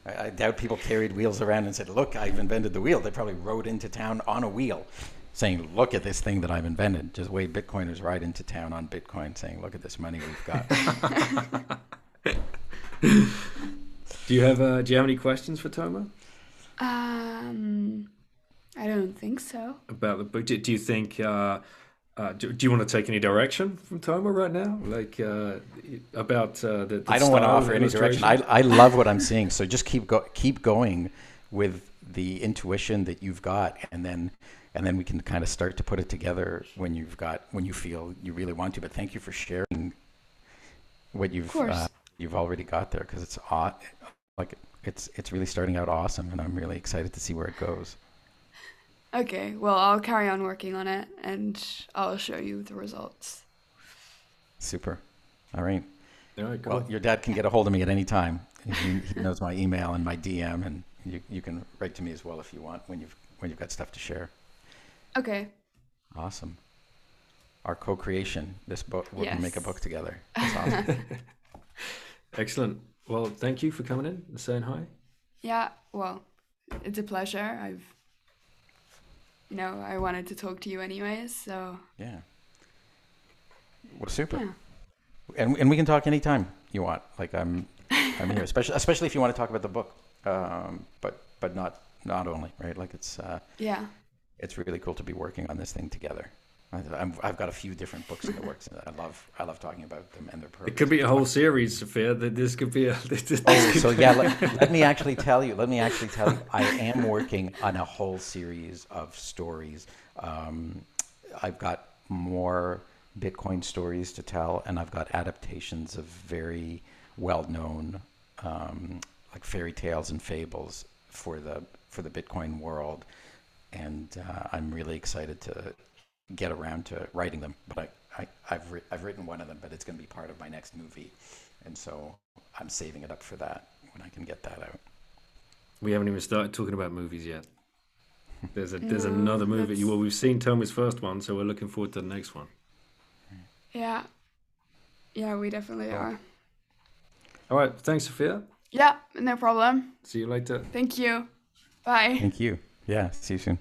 I, I doubt people carried wheels around and said, "Look, I've invented the wheel." They probably rode into town on a wheel saying, "Look at this thing that I've invented." Just way Bitcoiners ride into town on Bitcoin saying, "Look at this money we've got." Do you have uh, Do you have any questions for Tomer Um, I don't think so. about the book? Do, do you think? Uh, uh, do, do you want to take any direction from Tomer right now, like uh, about uh, the, the I don't want to offer any direction. I, I love what I'm seeing. So just keep go, keep going with the intuition that you've got, and then and then we can kind of start to put it together when you've got when you feel you really want to. But thank you for sharing what you've course. uh, you've already got there because it's aw- like it's it's really starting out awesome, and I'm really excited to see where it goes. Okay, well, I'll carry on working on it and I'll show you the results. Super. All right. All right, cool. Well, your dad can get a hold of me at any time. He, he knows my email and my DM, and you, you can write to me as well if you want when you've when you've got stuff to share. Okay, Awesome. Our co-creation. This book, we're gonna make a book together. That's awesome. Excellent. Well, thank you for coming in and saying hi. yeah, well, it's a pleasure. I've, you know, I wanted to talk to you anyways, so yeah. Well, super. yeah. And and we can talk anytime you want. Like I'm I'm here, especially especially if you want to talk about the book. Um, but but not not only right. Like it's uh, Yeah. it's really cool to be working on this thing together. I, have got a few different books in the works. I love I love talking about them and their purpose. It could be a whole series, Sophia. That this could be a. This, oh, so yeah. Let, let, me actually tell you. Let me actually tell you. I am working on a whole series of stories. Um, I've got more Bitcoin stories to tell, and I've got adaptations of very well-known, um, like fairy tales and fables for the for the Bitcoin world, and uh, I'm really excited to get around to writing them. But I, I I've ri- I've written one of them, but it's going to be part of my next movie, and so I'm saving it up for that when I can get that out. We haven't even started talking about movies yet. There's a there's no, another movie. Well, we've seen Tommy's first one, so we're looking forward to the next one. Yeah, yeah, we definitely are. All right, thanks, Sophia. Yeah, no problem. See you later. Thank you. Bye. Thank you. Yeah, see you soon.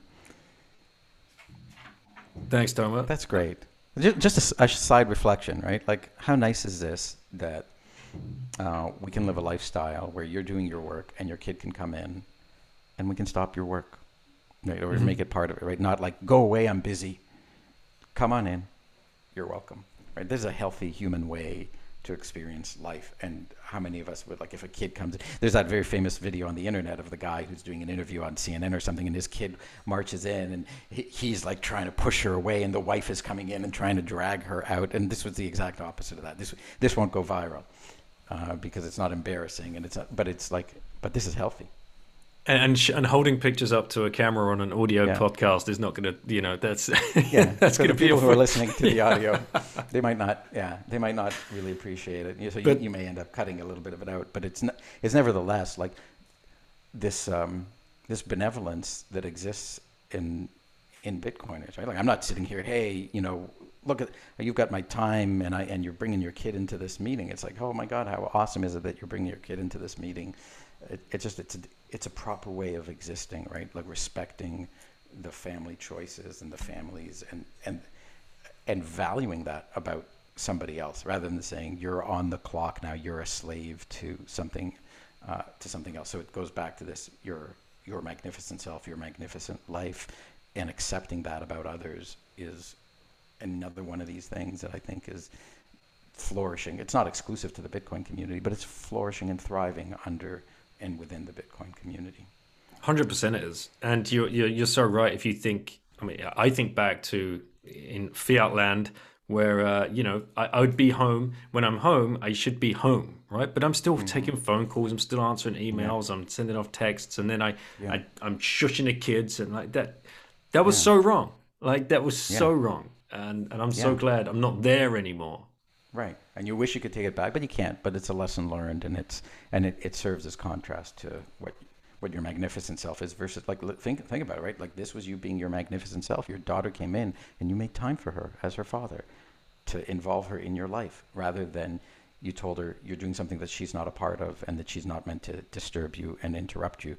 Thanks, Tomer. That's great. Just a, a side reflection, right? Like, how nice is this that uh, we can live a lifestyle where you're doing your work and your kid can come in and we can stop your work, right? Or mm-hmm. make it part of it, right? Not like, go away, I'm busy. Come on in. You're welcome, right? There's a healthy human way to experience life. And how many of us would like if a kid comes in there's that very famous video on the internet of the guy who's doing an interview on cnn or something and his kid marches in and he, he's like trying to push her away and the wife is coming in and trying to drag her out. And this was the exact opposite of that. This this won't go viral uh, because it's not embarrassing and it's not, but it's like but this is healthy and and, sh- and, holding pictures up to a camera on an audio yeah. podcast is not going to, you know, that's yeah. that's going to be people who are listening to the audio. they might not, yeah, they might not really appreciate it. So but, you, you, may end up cutting a little bit of it out, but it's n- it's nevertheless like this um, this benevolence that exists in in Bitcoiners, right? Like I'm not sitting here, hey, you know, look at you've got my time and I and you're bringing your kid into this meeting. It's like, oh my God, how awesome is it that you're bringing your kid into this meeting? It, it's just it's a, it's a proper way of existing, right? Like respecting the family choices and the families and and and valuing that about somebody else rather than saying you're on the clock now you're a slave to something uh, to something else so it goes back to this your your magnificent self your magnificent life and accepting that about others is another one of these things that i think is flourishing it's not exclusive to the bitcoin community but it's flourishing and thriving under and within the Bitcoin community. Hundred percent, it is, and you're, you're you're so right. If you think, I mean, I think back to in fiat land where uh, you know I, I, would be home when I'm home. I should be home, right? But I'm still mm-hmm. taking phone calls. I'm still answering emails. Yeah. I'm sending off texts, and then I, yeah. I I'm shushing the kids and like that. That was yeah. so wrong. Like that was so wrong, and and I'm so glad I'm not there anymore. Right, and you wish you could take it back, but you can't. But it's a lesson learned, and it's and it, it serves as contrast to what what your magnificent self is versus like think think about it, right? Like this was you being your magnificent self. Your daughter came in, and you made time for her as her father, to involve her in your life, rather than you told her you're doing something that she's not a part of and that she's not meant to disturb you and interrupt you,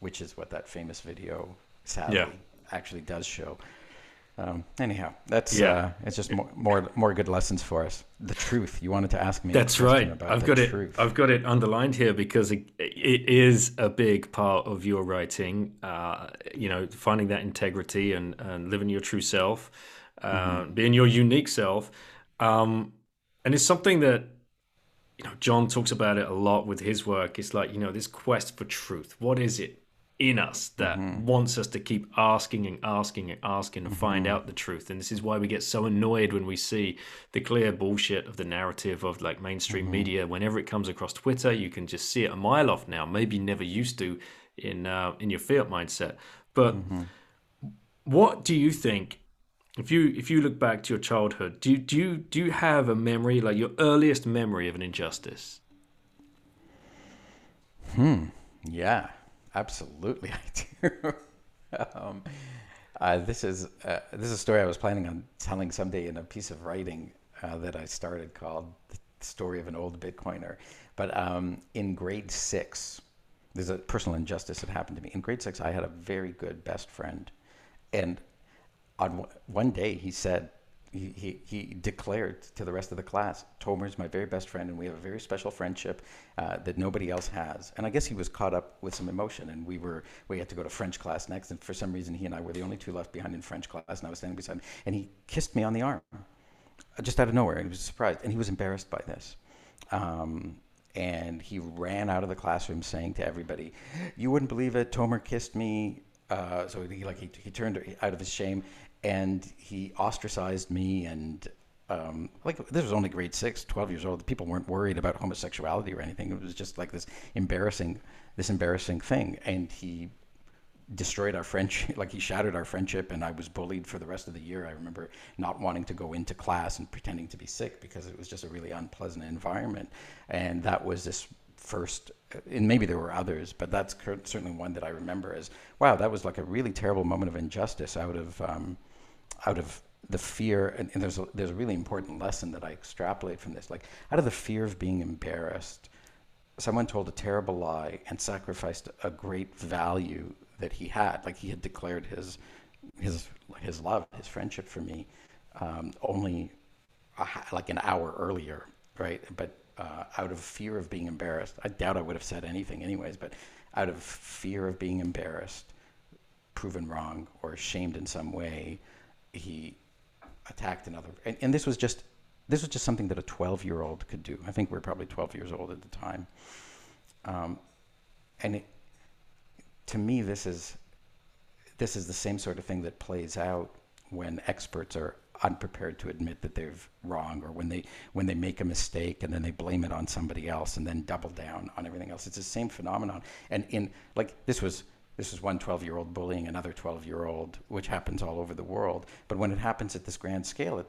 which is what that famous video sadly yeah. actually does show. Um, anyhow, that's yeah. Uh, it's just more, more, more good lessons for us. The truth you wanted to ask me. That's right. I've got truth. it. I've got it underlined here because it, it is a big part of your writing. Uh, you know, finding that integrity and, and living your true self, uh, mm-hmm. being your unique self, um, and it's something that you know John talks about it a lot with his work. It's like you know this quest for truth. What is it? In us that mm-hmm. wants us to keep asking and asking and asking and mm-hmm. find out the truth. And this is why we get so annoyed when we see the clear bullshit of the narrative of like mainstream mm-hmm. media. Whenever it comes across Twitter, you can just see it a mile off now. Maybe never used to in uh, in your fiat mindset. But mm-hmm. what do you think? If you if you look back to your childhood, do you, do you do you have a memory like your earliest memory of an injustice? Hmm. Yeah. Absolutely, I do. um, uh, this is uh, this is a story I was planning on telling someday in a piece of writing uh, that I started called "The Story of an Old Bitcoiner." But um, in grade six, there's a personal injustice that happened to me. In grade six, I had a very good best friend, and on one day he said he, he, declared to the rest of the class, Tomer is my very best friend, and we have a very special friendship uh, that nobody else has. And I guess he was caught up with some emotion, and we were we had to go to French class next, and for some reason he and I were the only two left behind in French class, and I was standing beside him, and he kissed me on the arm, just out of nowhere, and he was surprised, and he was embarrassed by this. Um, and he ran out of the classroom saying to everybody, "You wouldn't believe it. Tomer kissed me." Uh, so he like he, he turned out of his shame and he ostracized me and um, like this was only grade six 12 years old. The people weren't worried about homosexuality or anything. It was just like this embarrassing this embarrassing thing. And he destroyed our friendship like he shattered our friendship and i was bullied for the rest of the year. I remember not wanting to go into class and pretending to be sick because it was just a really unpleasant environment. And that was this first and maybe there were others but that's certainly one that i remember as wow that was like a really terrible moment of injustice out of um, out of the fear, and, and, there's a, there's a really important lesson that I extrapolate from this. Like out of the fear of being embarrassed, someone told a terrible lie and sacrificed a great value that he had. Like he had declared his his his love, his friendship for me, um, only a, like an hour earlier, right? But uh, out of fear of being embarrassed, I doubt I would have said anything anyways. But out of fear of being embarrassed, proven wrong, or shamed in some way he attacked another. And, and this was just this was just something that a 12 year old could do. I think we are probably 12 years old at the time. Um, and it, to me, this is this is the same sort of thing that plays out when experts are unprepared to admit that they're wrong or when they when they make a mistake and then they blame it on somebody else and then double down on everything else it's the same phenomenon and in like this was this is one 12 year old bullying another 12 year old, which happens all over the world. But when it happens at this grand scale, it,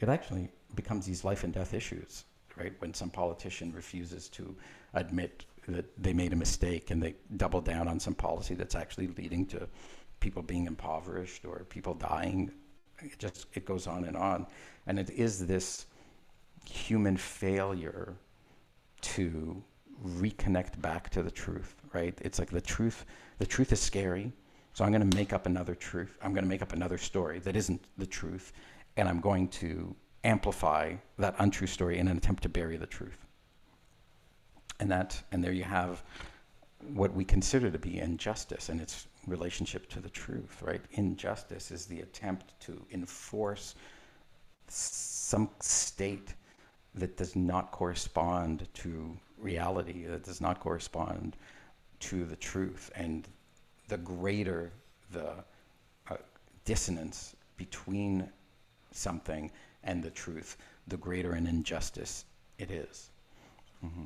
it actually becomes these life and death issues, right? When some politician refuses to admit that they made a mistake and they double down on some policy that's actually leading to people being impoverished or people dying. It just it goes on and on. And it is this human failure to reconnect back to the truth, right? It's like the truth the truth is scary. So I'm going to make up another truth. I'm going to make up another story that isn't the truth. And I'm going to amplify that untrue story in an attempt to bury the truth. And that, and there you have what we consider to be injustice and its relationship to the truth, right? Injustice is the attempt to enforce some state that does not correspond to reality, that does not correspond to the truth. And the greater the uh, dissonance between something and the truth, the greater an injustice it is. Mm-hmm.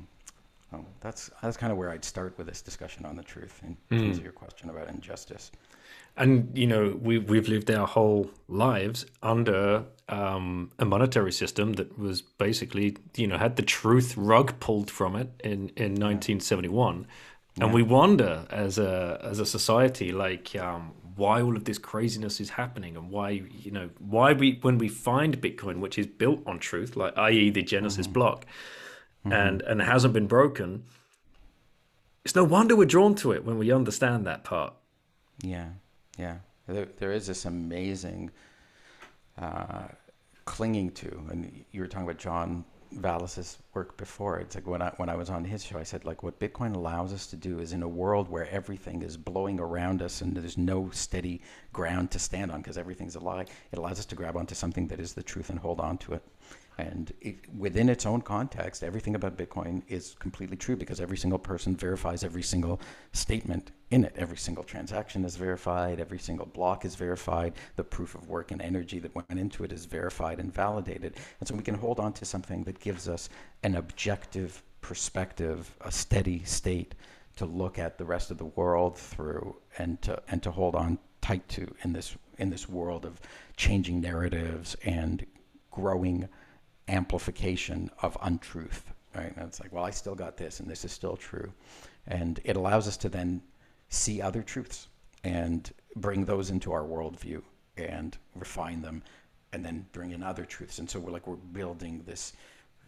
Um, that's that's kind of where I'd start with this discussion on the truth in mm. terms of your question about injustice. And you know, we we've lived our whole lives under um, a monetary system that was basically, you know, had the truth rug pulled from it in in 1971, and we wonder as a as a society like um, why all of this craziness is happening and why you know why we when we find bitcoin which is built on truth like i.e the genesis mm-hmm. block mm-hmm. and and hasn't been broken it's no wonder we're drawn to it when we understand that part. Yeah. Yeah. There, there is this amazing uh, clinging to and you were talking about john Vallis's work before. It's like when I when I was on his show, I said like what Bitcoin allows us to do is in a world where everything is blowing around us and there's no steady ground to stand on because everything's a lie. It allows us to grab onto something that is the truth and hold on to it. And it, within its own context, everything about Bitcoin is completely true because every single person verifies every single statement in it. Every single transaction is verified, every single block is verified, the proof of work and energy that went into it is verified and validated. And so we can hold on to something that gives us an objective perspective, a steady state to look at the rest of the world through and to, and to hold on tight to in this, in this world of changing narratives and growing amplification of untruth. Right? And it's like, well, I still got this, and this is still true. And it allows us to then see other truths and bring those into our worldview and refine them and then bring in other truths. And so we're like, we're building this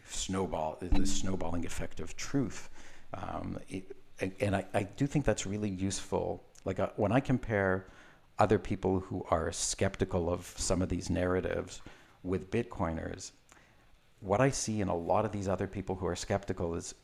snowball, this snowballing effect of truth. Um, it, and I, I do think that's really useful. Like uh, when I compare other people who are skeptical of some of these narratives with Bitcoiners, what I see in a lot of these other people who are skeptical is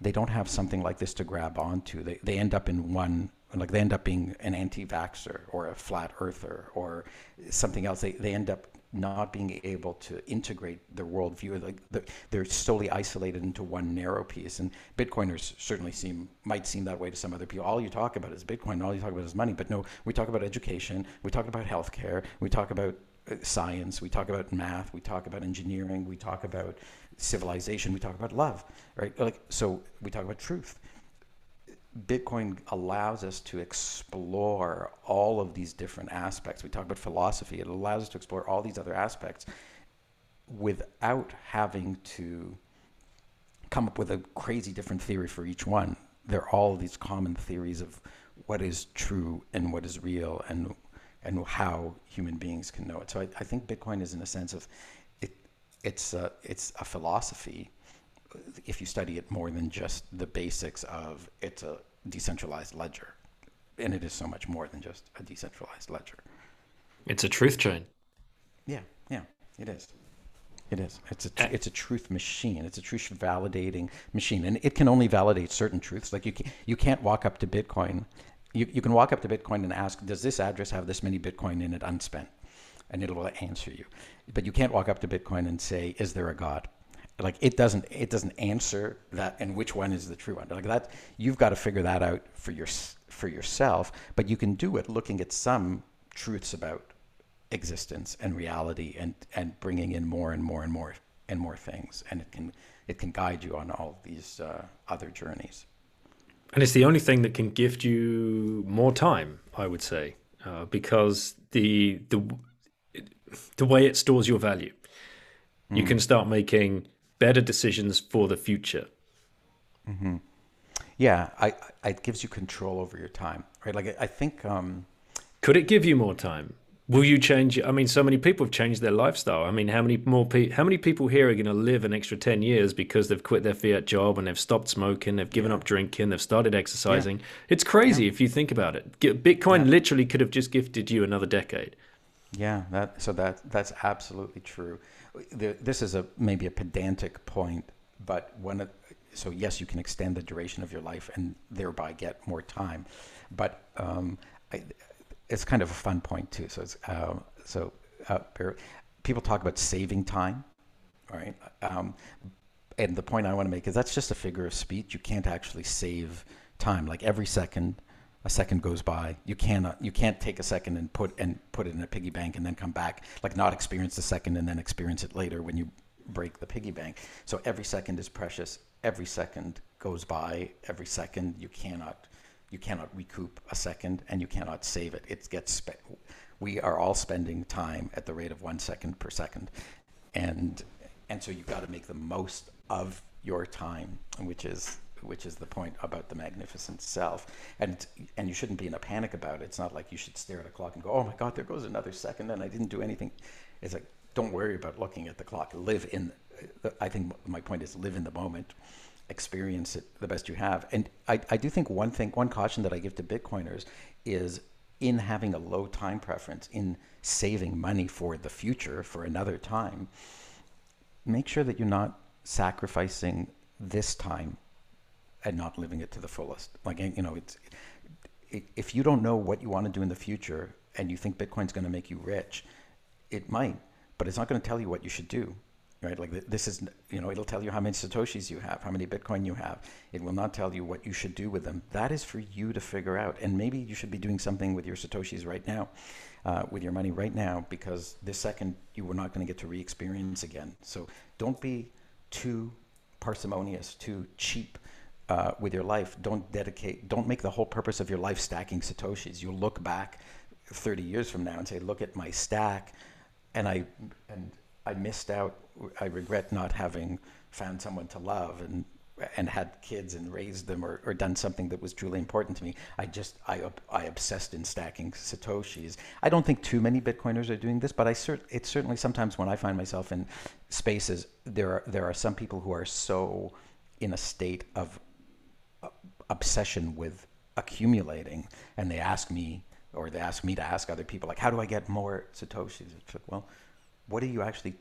they don't have something like this to grab onto. They, they end up in one, like they end up being an anti vaxxer or a flat earther or something else. They, they end up not being able to integrate their worldview. Like the, they're solely isolated into one narrow piece. And Bitcoiners certainly seem might seem that way to some other people. All you talk about is Bitcoin. All you talk about is money. But no, we talk about education. We talk about healthcare. We talk about uh, science. We talk about math. We talk about engineering. We talk about civilization. We talk about love. Right? Like so, we talk about truth. Bitcoin allows us to explore all of these different aspects. We talk about philosophy, it allows us to explore all these other aspects without having to come up with a crazy different theory for each one. There are all these common theories of what is true and what is real and and how human beings can know it. So I, I think Bitcoin is in a sense of it it's a, it's a philosophy if you study it more than just the basics of it's a decentralized ledger. And it is so much more than just a decentralized ledger. It's a truth chain. Yeah, yeah, it is. It is. It's a it's a truth machine. It's a truth validating machine, and it can only validate certain truths. Like you can, you can't walk up to Bitcoin. You you can walk up to Bitcoin and ask, does this address have this many Bitcoin in it unspent, and it will answer you. But you can't walk up to Bitcoin and say, is there a God? Like it doesn't it doesn't answer that and which one is the true one. Like that you've got to figure that out for your for yourself but you can do it looking at some truths about existence and reality and and bringing in more and more and more and more things and it can it can guide you on all these uh, other journeys. And it's the only thing that can gift you more time i would say uh, because the the the way it stores your value. You mm. can start making better decisions for the future. Mm-hmm. Yeah, I, I, it gives you control over your time, right? Like I, I think. Um, Could it give you more time? Will you change? I mean, so many people have changed their lifestyle. I mean, how many more pe- how many people here are going to live an extra ten years because they've quit their fiat job and they've stopped smoking, they've given yeah. up drinking, they've started exercising? Yeah. It's crazy yeah. if you think about it. Bitcoin literally could have just gifted you another decade. Yeah, that so that that's absolutely true this is a maybe a pedantic point, but when it, so yes, you can extend the duration of your life and thereby get more time, but um, I, it's kind of a fun point too. So uh, so uh, people talk about saving time, right? Um, and the point I want to make is that's just a figure of speech. You can't actually save time. Like every second a second goes by. You cannot uh, you can't take a second and put and put it in a piggy bank and then come back like not experience the second and then experience it later when you break the piggy bank. So every second is precious. Every second goes by. Every second you cannot you cannot recoup a second and you cannot save it. It gets spent. We are all spending time at the rate of one second per second, and and so you've got to make the most of your time, which is which is the point about the magnificent self. And and you shouldn't be in a panic about it. It's not like you should stare at a clock and go, "Oh my God, there goes another second, and I didn't do anything." It's like don't worry about looking at the clock. Live in. I think my point is live in the moment, experience it the best you have. And I, I do think one thing, one caution that I give to Bitcoiners is in having a low time preference, in saving money for the future, for another time, make sure that you're not sacrificing this time and not living it to the fullest. Like you know, it's it, if you don't know what you want to do in the future and you think Bitcoin's going to make you rich, it might, but it's not going to tell you what you should do. Right? Like this is, you know, it'll tell you how many satoshis you have, how many Bitcoin you have. It will not tell you what you should do with them. That is for you to figure out. And maybe you should be doing something with your satoshis right now, uh, with your money right now, because this second you were not going to get to re-experience again. So don't be too parsimonious, too cheap uh, with your life, don't dedicate, don't make the whole purpose of your life stacking satoshis. You'll look back 30 years from now and say, look at my stack, and I and I missed out. I regret not having found someone to love and and had kids and raised them or, or done something that was truly important to me. I just I I obsessed in stacking satoshis. I don't think too many Bitcoiners are doing this, but I cert, it's certainly sometimes when I find myself in spaces, there are there are some people who are so in a state of obsession with accumulating, and they ask me, or they ask me to ask other people, like, how do I get more satoshis? It's like, well, what do you actually?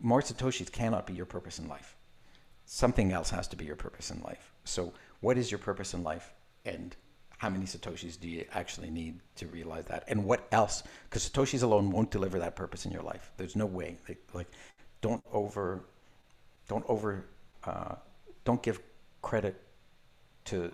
More satoshis cannot be your purpose in life. Something else has to be your purpose in life. So, what is your purpose in life, and how many satoshis do you actually need to realize that? And what else? Because satoshis alone won't deliver that purpose in your life. There's no way. Like, like don't over, don't over, uh, don't give credit to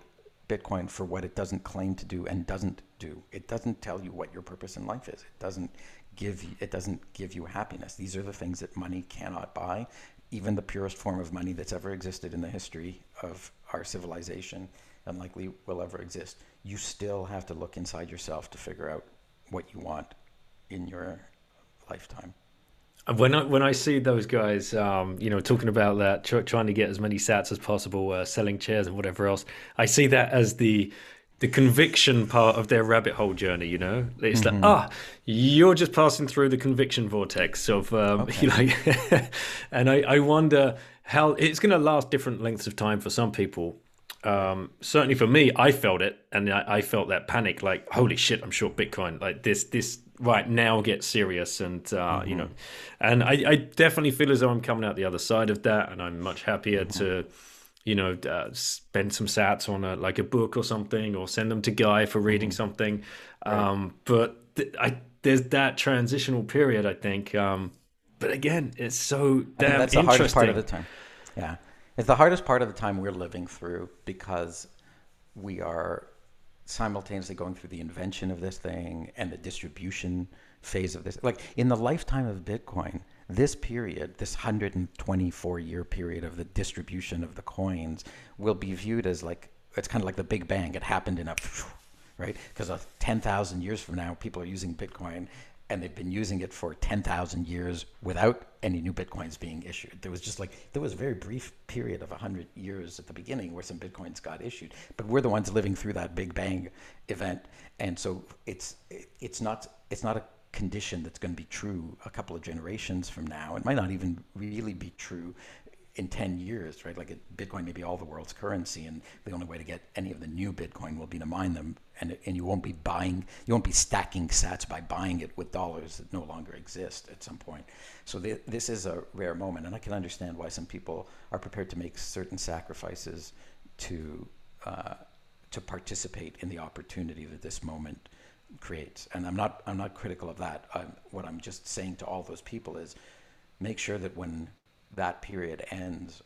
Bitcoin for what it doesn't claim to do and doesn't do. It doesn't tell you what your purpose in life is. It doesn't give you, it doesn't give you happiness. These are the things that money cannot buy. Even the purest form of money that's ever existed in the history of our civilization and likely will ever exist. You still have to look inside yourself to figure out what you want in your lifetime when I when I see those guys, um, you know, talking about that, tr- trying to get as many sats as possible, uh, selling chairs and whatever else, I see that as the the conviction part of their rabbit hole journey. You know, it's mm-hmm. like ah, you're just passing through the conviction vortex of, um, okay. and I, I wonder how it's going to last different lengths of time for some people. Um, certainly for me, I felt it, and I, I felt that panic, like holy shit, I'm short Bitcoin. Like this, this right now get serious and uh, mm-hmm. you know and I, I, definitely feel as though i'm coming out the other side of that and i'm much happier mm-hmm. to you know uh, spend some sats on a like a book or something or send them to guy for reading mm-hmm. something right. um, but th- I, there's that transitional period i think um, but again it's so damn that's the hardest part of the time yeah it's the hardest part of the time we're living through because we are simultaneously going through the invention of this thing and the distribution phase of this. Like in the lifetime of Bitcoin, this period, this 124 year period of the distribution of the coins, will be viewed as like it's kind of like the Big Bang. It happened in a right because uh, 10,000 years from now, people are using Bitcoin and they've been using it for 10,000 years without any new bitcoins being issued. There was just like there was a very brief period of 100 years at the beginning where some bitcoins got issued, but we're the ones living through that big bang event and so it's it's not it's not a condition that's going to be true a couple of generations from now. It might not even really be true in 10 years, right? Like it, Bitcoin may be all the world's currency, and the only way to get any of the new Bitcoin will be to mine them, and and you won't be buying, you won't be stacking Sats by buying it with dollars that no longer exist at some point. So th- this is a rare moment, and I can understand why some people are prepared to make certain sacrifices to uh, to participate in the opportunity that this moment creates. And I'm not I'm not critical of that. I'm, what I'm just saying to all those people is make sure that when that period ends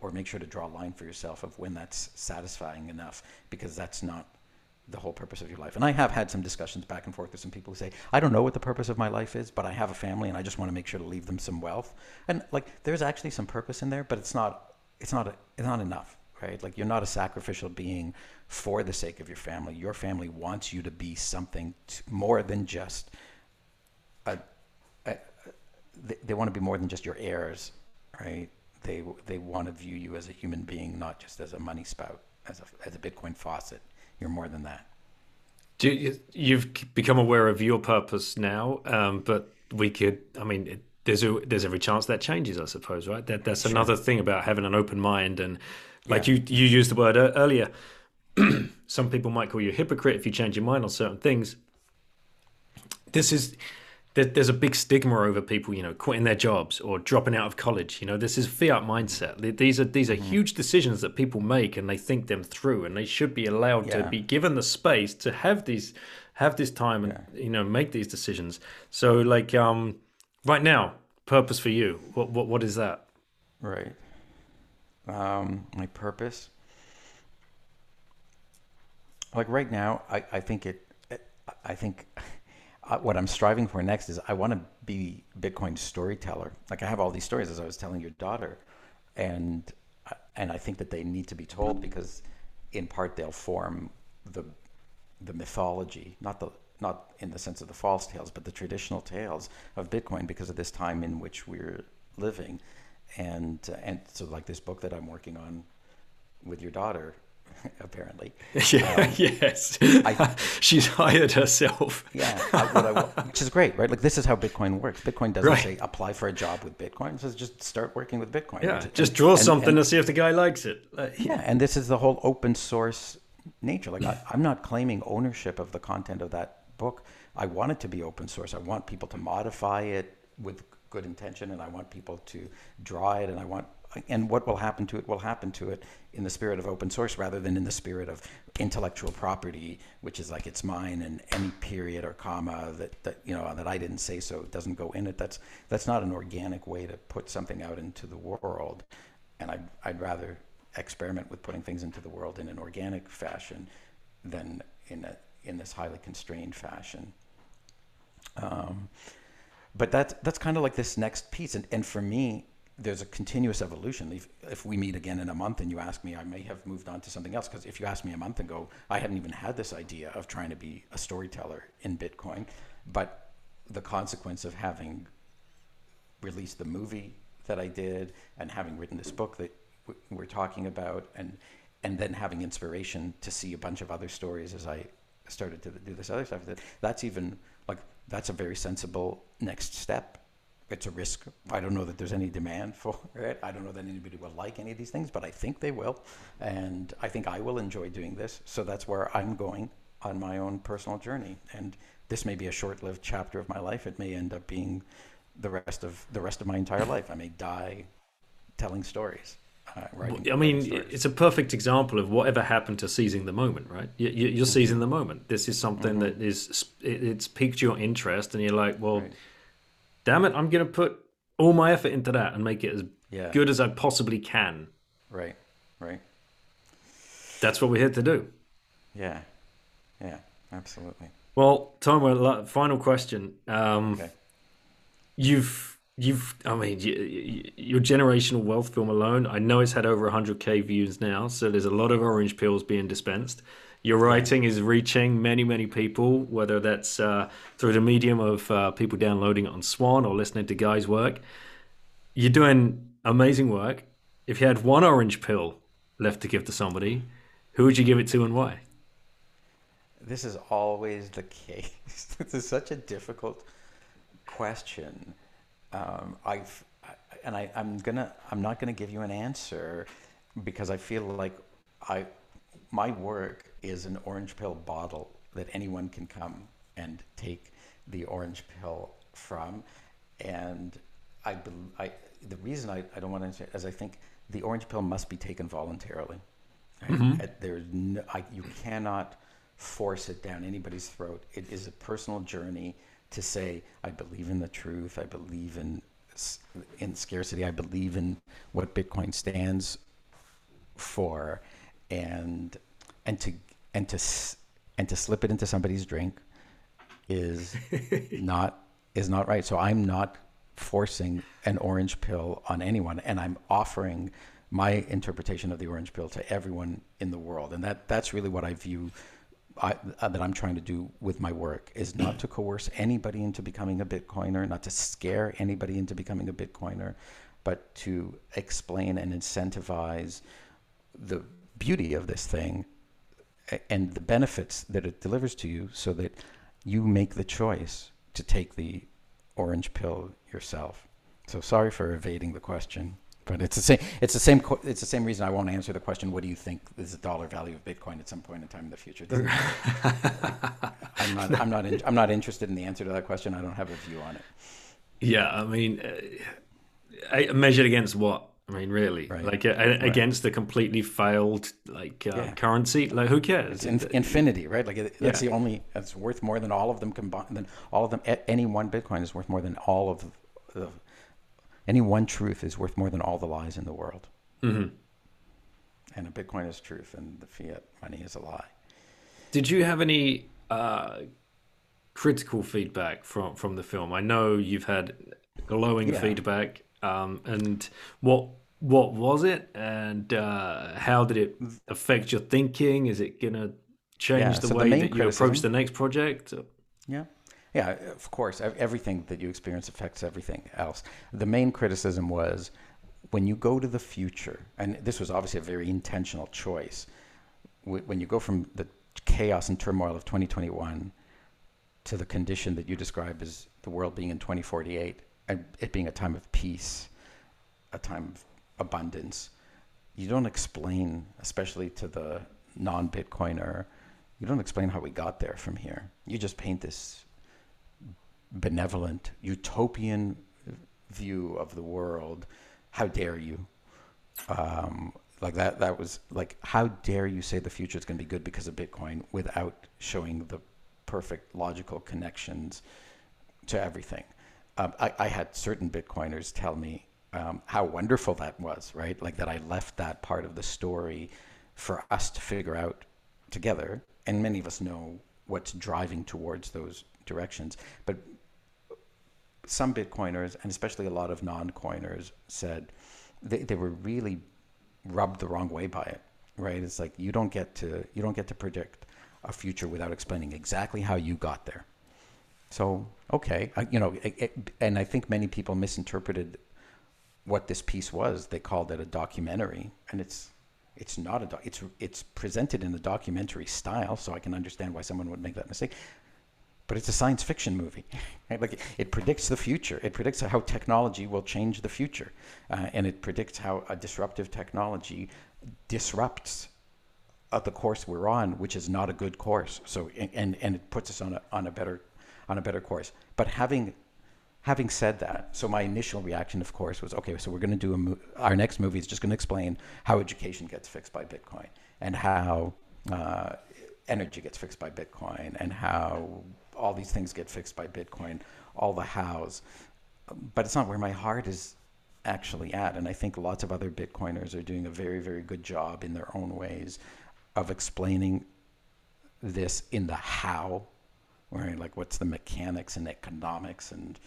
or make sure to draw a line for yourself of when that's satisfying enough because that's not the whole purpose of your life. And I have had some discussions back and forth with some people who say, I don't know what the purpose of my life is, but I have a family and I just want to make sure to leave them some wealth. And like there's actually some purpose in there, but it's not it's not a, it's not enough, right? Like you're not a sacrificial being for the sake of your family. Your family wants you to be something more than just a, a, they, they want to be more than just your heirs right? They they want to view you as a human being, not just as a money spout, as a as a Bitcoin faucet. You're more than that. Do you, you've become aware of your purpose now, um, but we could. I mean, it, there's a, there's every chance that changes. I suppose, right? That that's sure. another thing about having an open mind and like yeah. you you used the word earlier. Some people might call you a hypocrite if you change your mind on certain things. This is there's a big stigma over people, you know, quitting their jobs or dropping out of college. You know, this is fiat mindset. These are these are mm-hmm. huge decisions that people make, and they think them through, and they should be allowed yeah. to be given the space to have these have this time and yeah. you know make these decisions. So, like, um, right now, purpose for you. What what what is that? Right. Um, my purpose. Like right now, I I think it. I think what I'm striving for next is I want to be Bitcoin storyteller. Like I have all these stories, as I was telling your daughter, and and I think that they need to be told because, in part, they'll form the the mythology, not the not in the sense of the false tales, but the traditional tales of Bitcoin because of this time in which we're living, and and so like this book that I'm working on with your daughter apparently. Yeah, um, yes. I, She's hired herself. yeah, I, I, which is great, right? Like this is how Bitcoin works. Bitcoin doesn't right. say apply for a job with Bitcoin. It says just start working with Bitcoin. Yeah, and, just draw and, something and, and, see if the guy likes it. Uh, yeah, and this is the whole open source nature. Like I, I'm not claiming ownership of the content of that book. I want it to be open source. I want people to modify it with good intention, and I want people to draw it, and I want and what will happen to it will happen to it in the spirit of open source rather than in the spirit of intellectual property, which is like it's mine and any period or comma that, that you know that I didn't say so doesn't go in it. That's that's not an organic way to put something out into the world, and I'd I'd rather experiment with putting things into the world in an organic fashion than in a in this highly constrained fashion. Um, but that's that's kind of like this next piece, and and for me, there's a continuous evolution. If, if we meet again in a month and you ask me, I may have moved on to something else. Because if you asked me a month ago, I hadn't even had this idea of trying to be a storyteller in Bitcoin. But the consequence of having released the movie that I did and having written this book that we're talking about, and and then having inspiration to see a bunch of other stories as I started to do this other stuff. That that's even like that's a very sensible next step it's a risk. I don't know that there's any demand for it. I don't know that anybody will like any of these things, but I think they will. And I think I will enjoy doing this. So that's where I'm going on my own personal journey. And this may be a short-lived chapter of my life. It may end up being the rest of the rest of my entire life. I may die telling stories. Uh, I mean, stories. it's a perfect example of whatever happened to seizing the moment, right? You, are you, mm-hmm. seizing the moment. This is something mm-hmm. that is it, it's piqued your interest, and you're like, well, right damn it, I'm going to put all my effort into that and make it as yeah. good as I possibly can. Right, right. That's what we're here to do. Yeah, yeah, absolutely. Well, Tom, final question. Um, okay. You've, you've, I mean, you, you, your generational wealth film alone. I know it's had over 100k views now, so there's a lot of orange pills being dispensed. Your writing is reaching many, many people, whether that's uh, through the medium of uh, people downloading it on Swan or listening to Guy's work. You're doing amazing work. If you had one orange pill left to give to somebody, who would you give it to and why? This is always the case. this is such a difficult question. Um, I've and I, I'm gonna I'm not gonna give you an answer because I feel like I my work is an orange pill bottle that anyone can come and take the orange pill from. And I, I the reason I, I don't want to answer it is I think the orange pill must be taken voluntarily. Right? Mm-hmm. There's no, I, you cannot force it down anybody's throat. It is a personal journey to say, I believe in the truth. I believe in in scarcity. I believe in what Bitcoin stands for, and and to and to and to slip it into somebody's drink is not is not right. So I'm not forcing an orange pill on anyone, and I'm offering my interpretation of the orange pill to everyone in the world, and that that's really what I view. I, uh, that I'm trying to do with my work is not to coerce anybody into becoming a Bitcoiner, not to scare anybody into becoming a Bitcoiner, but to explain and incentivize the beauty of this thing and the benefits that it delivers to you so that you make the choice to take the orange pill yourself. So sorry for evading the question, but it's the same. It's the same. It's the same reason I won't answer the question. What do you think is the dollar value of Bitcoin at some point in time in the future? I'm not. I'm not. In, I'm not interested in the answer to that question. I don't have a view on it. Yeah, I mean, uh, measured against what? I mean, really, right. like uh, right. against a completely failed like uh, yeah. currency, like who cares? It's in, infinity, right? Like that's yeah. the only. It's worth more than all of them combined. Then all of them, any one Bitcoin is worth more than all of the. Any one truth is worth more than all the lies in the world. Mm-hmm. And a Bitcoin is truth, and the fiat money is a lie. Did you have any uh, critical feedback from from the film? I know you've had glowing yeah. feedback. Um, and what what was it? And uh, how did it affect your thinking? Is it going to change yeah, the so way the that you approach the next project? Yeah. Yeah of course everything that you experience affects everything else. The main criticism was when you go to the future and this was obviously a very intentional choice when you go from the chaos and turmoil of 2021 to the condition that you describe as the world being in 2048 and it being a time of peace a time of abundance, you don't explain, especially to the non Bitcoiner, you don't explain how we got there from here. You just paint this benevolent, utopian view of the world. How dare you? Um, like that. That was like, how dare you say the future is going to be good because of Bitcoin without showing the perfect logical connections to everything. Um, I, I, had certain Bitcoiners tell me um, how wonderful that was, right? Like that I left that part of the story for us to figure out together. And many of us know what's driving towards those directions. But some Bitcoiners, and especially a lot of non coiners, said they, they were really rubbed the wrong way by it, right? It's like you don't get to you don't get to predict a future without explaining exactly how you got there. So okay, I, you know, it, it, and I think many people misinterpreted what this piece was. They called it a documentary, and it's it's not a doc. It's it's presented in a documentary style, so I can understand why someone would make that mistake. But it's a science fiction movie. Right? Like it predicts the future. It predicts how technology will change the future, uh, and it predicts how a disruptive technology disrupts uh, the course we're on, which is not a good course. So and and it puts us on a on a better on a better course. But having having said that, so my initial reaction, of course, was okay. So we're going to do a mo- our next movie is just going to explain how education gets fixed by Bitcoin and how uh, energy gets fixed by Bitcoin and how all these things get fixed by Bitcoin, all the hows. But it's not where my heart is actually at. And I think lots of other Bitcoiners are doing a very, very good job in their own ways of explaining this in the how, Like what's the mechanics and economics and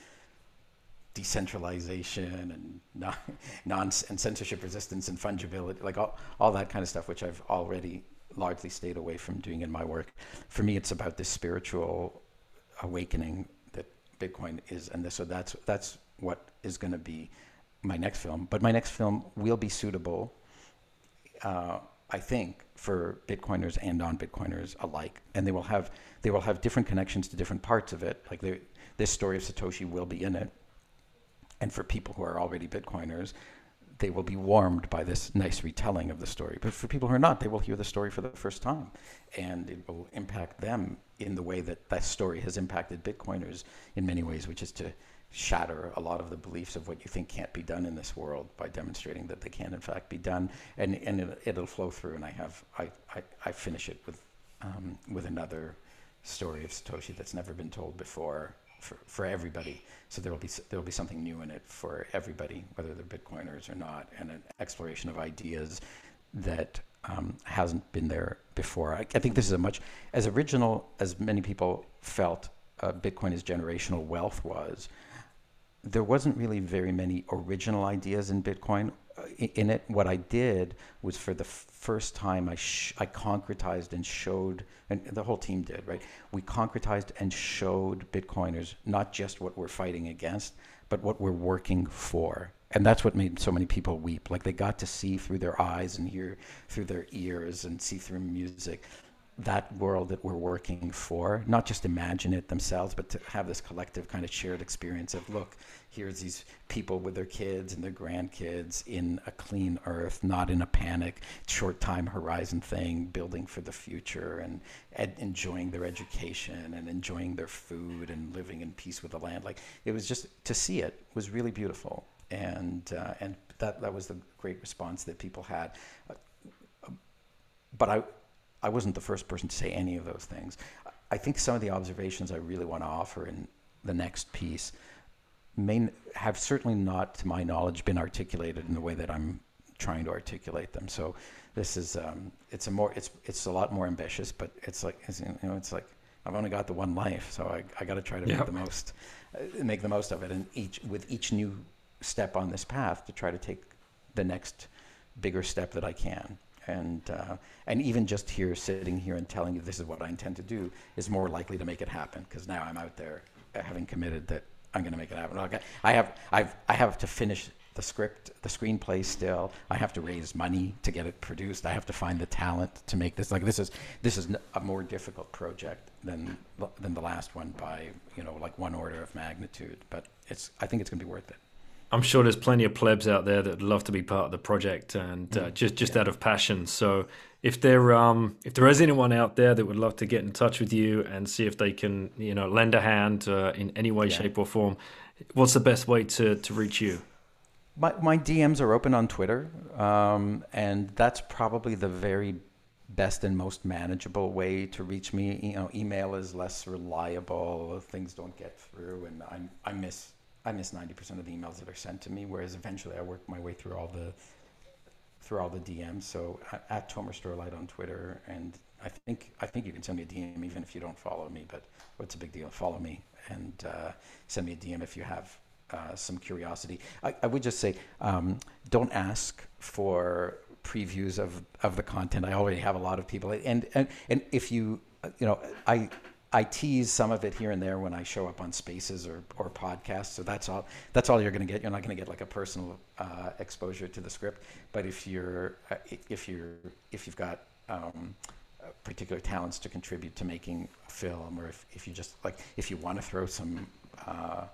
decentralization and non, non and censorship resistance and fungibility, like all, all that kind of stuff, which I've already largely stayed away from doing in my work. For me, it's about this spiritual awakening that Bitcoin is, and this, so that's that's what is going to be my next film. But my next film will be suitable, uh, I think, for Bitcoiners and non-Bitcoiners alike, and they will have they will have different connections to different parts of it. Like this story of Satoshi will be in it and for people who are already Bitcoiners, they will be warmed by this nice retelling of the story. But for people who are not, they will hear the story for the first time, and it will impact them in the way that that story has impacted Bitcoiners in many ways, which is to shatter a lot of the beliefs of what you think can't be done in this world by demonstrating that they can in fact be done, and and it, will flow through. And I have I, I, I finish it with um, with another story of Satoshi that's never been told before for, for everybody. So there will be there will be something new in it for everybody, whether they're Bitcoiners or not, and an exploration of ideas that um, hasn't been there before. I, I, think this is a much as original as many people felt uh, Bitcoin as generational wealth was. There wasn't really very many original ideas in Bitcoin in it, what I did was for the first time I sh- I concretized and showed, and the whole team did, right? We concretized and showed Bitcoiners not just what we're fighting against, but what we're working for. And that's what made so many people weep. Like they got to see through their eyes and hear through their ears and see through music that world that we're working for, not just imagine it themselves, but to have this collective kind of shared experience of look, here's these people with their kids and their grandkids in a clean earth, not in a panic, short time horizon thing, building for the future and ed- enjoying their education and enjoying their food and living in peace with the land. Like it was just to see it was really beautiful. And, uh, and that, that was the great response that people had. Uh, but I, I wasn't the first person to say any of those things. I think some of the observations I really want to offer in the next piece may have certainly not, to my knowledge, been articulated in the way that I'm trying to articulate them. So this is um, it's a more it's it's a lot more ambitious, but it's like it's, you know it's like I've only got the one life, so I, I got to try to yep. make the most uh, make the most of it, and each with each new step on this path to try to take the next bigger step that I can and uh, and even just here sitting here and telling you this is what I intend to do is more likely to make it happen because now I'm out there uh, having committed that I'm going to make it happen. Okay. I have I've I have to finish the script, the screenplay still. I have to raise money to get it produced. I have to find the talent to make this. Like this is this is a more difficult project than than the last one by you know like one order of magnitude. But it's I think it's going to be worth it. I'm sure there's plenty of plebs out there that would love to be part of the project and uh, just just yeah. out of passion. So if there um if there is anyone out there that would love to get in touch with you and see if they can you know lend a hand uh, in any way, yeah. shape, or form, what's the best way to to reach you? My my DMs are open on Twitter, um, and that's probably the very best and most manageable way to reach me. You know, email is less reliable; things don't get through, and I I miss I miss ninety percent of the emails that are sent to me. Whereas eventually, I work my way through all the through all the DMs. So at, at Tomer Strolight on Twitter, and I think I think you can send me a DM even if you don't follow me. But what's a big deal? Follow me and uh, send me a DM if you have uh, some curiosity. I, I, would just say um, don't ask for previews of, of the content. I already have a lot of people, and and and if you you know I I tease some of it here and there when I show up on spaces or, or podcasts. So that's all. That's all you're going to get. You're not going to get like a personal uh, exposure to the script. But if you're uh, if you're if you've got um, particular talents to contribute to making a film, or if, if you just like if you want to throw some uh,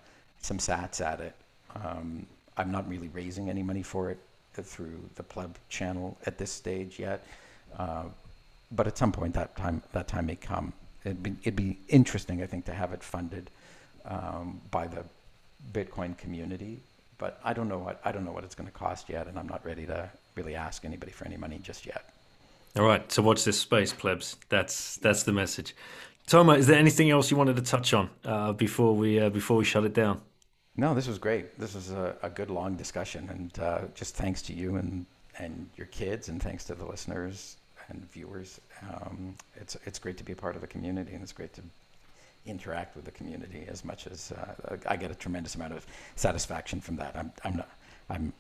some sats at it, um, I'm not really raising any money for it through the pleb channel at this stage yet. Uh, but at some point, that time that time may come it'd be, it'd be interesting, I think, to have it funded um, by the Bitcoin community. But I don't know what I don't know what it's going to cost yet, and I'm not ready to really ask anybody for any money just yet. All right, so watch this space, plebs. That's that's the message. Tomer, is there anything else you wanted to touch on uh, before we uh, before we shut it down? No, this was great. This was a, a good long discussion, and uh, just thanks to you and and your kids, and thanks to the listeners and viewers. Um, it's it's great to be a part of a community, and it's great to interact with the community as much as uh, I get a tremendous amount of satisfaction from that. I'm I'm not I'm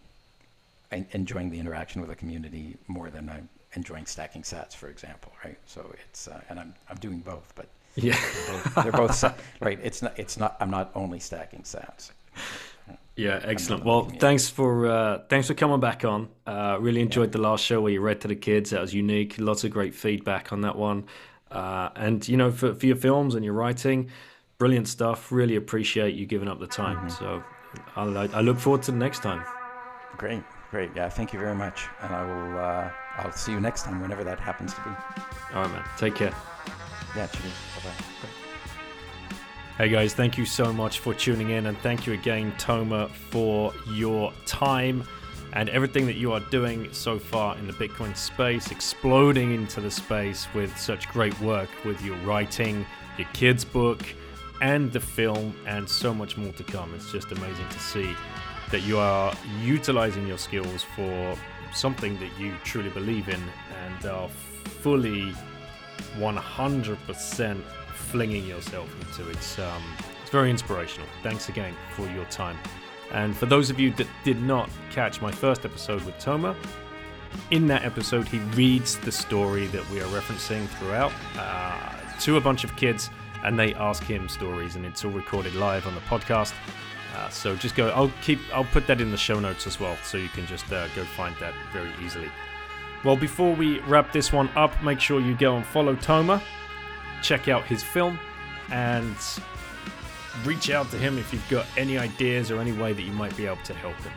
enjoying the interaction with the community more than I'm enjoying stacking sats, for example, right? So it's uh, and I'm I'm doing both, but yeah, they're both, they're both right. It's not it's not I'm not only stacking sats. Yeah, excellent. Well, thanks for uh, thanks for coming back on. Uh, really enjoyed yeah. the last show where you read to the kids. That was unique. Lots of great feedback on that one. Uh, and you know, for, for your films and your writing, brilliant stuff. Really appreciate you giving up the time. Mm-hmm. So I'll, I look forward to the next time. Great, great. Yeah, thank you very much. And I will. Uh, I'll see you next time, whenever that happens to be. All right, man. Take care. Yeah. Cheers. Bye bye. Hey guys, thank you so much for tuning in, and thank you again, Tomer, for your time and everything that you are doing so far in the Bitcoin space, exploding into the space with such great work with your writing, your kids' book, and the film, and so much more to come. It's just amazing to see that you are utilizing your skills for something that you truly believe in and are fully 100% flinging yourself into. It's um, it's very inspirational. Thanks again for your time. And for those of you that did not catch my first episode with Tomer, in that episode he reads the story that we are referencing throughout uh, to a bunch of kids, and they ask him stories, and it's all recorded live on the podcast. Uh, so just go. I'll keep. I'll put that in the show notes as well, so you can just uh, go find that very easily. Well, before we wrap this one up, make sure you go and follow Tomer check out his film and reach out to him if you've got any ideas or any way that you might be able to help him.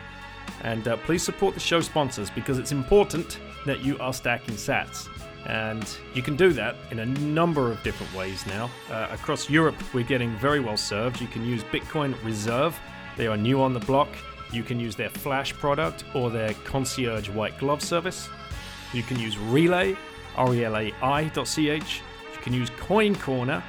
And uh, please support the show sponsors because it's important that you are stacking sats. And you can do that in a number of different ways now. Uh, across Europe, we're getting very well served. You can use Bitcoin Reserve, they are new on the block. You can use their Flash product or their concierge white glove service. You can use Relai, R E L A I.ch can use Coin Corner,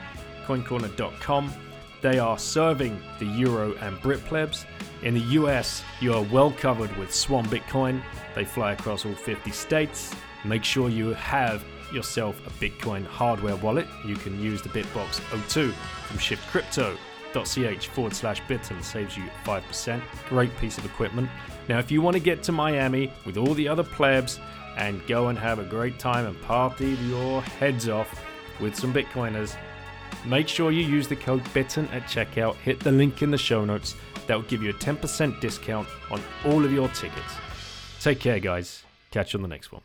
coincorner.com. They are serving the Euro and Brit plebs. In the US, you are well covered with Swan Bitcoin. They fly across all 50 states. Make sure you have yourself a Bitcoin hardware wallet. You can use the Bitbox O2 from shiftcrypto.ch forward slash Bitten, saves you 5%. Great piece of equipment. Now, if you want to get to Miami with all the other plebs and go and have a great time and party your heads off, with some Bitcoiners. Make sure you use the code BITTEN at checkout. Hit the link in the show notes. That will give you a 10% discount on all of your tickets. Take care, guys. Catch you on the next one.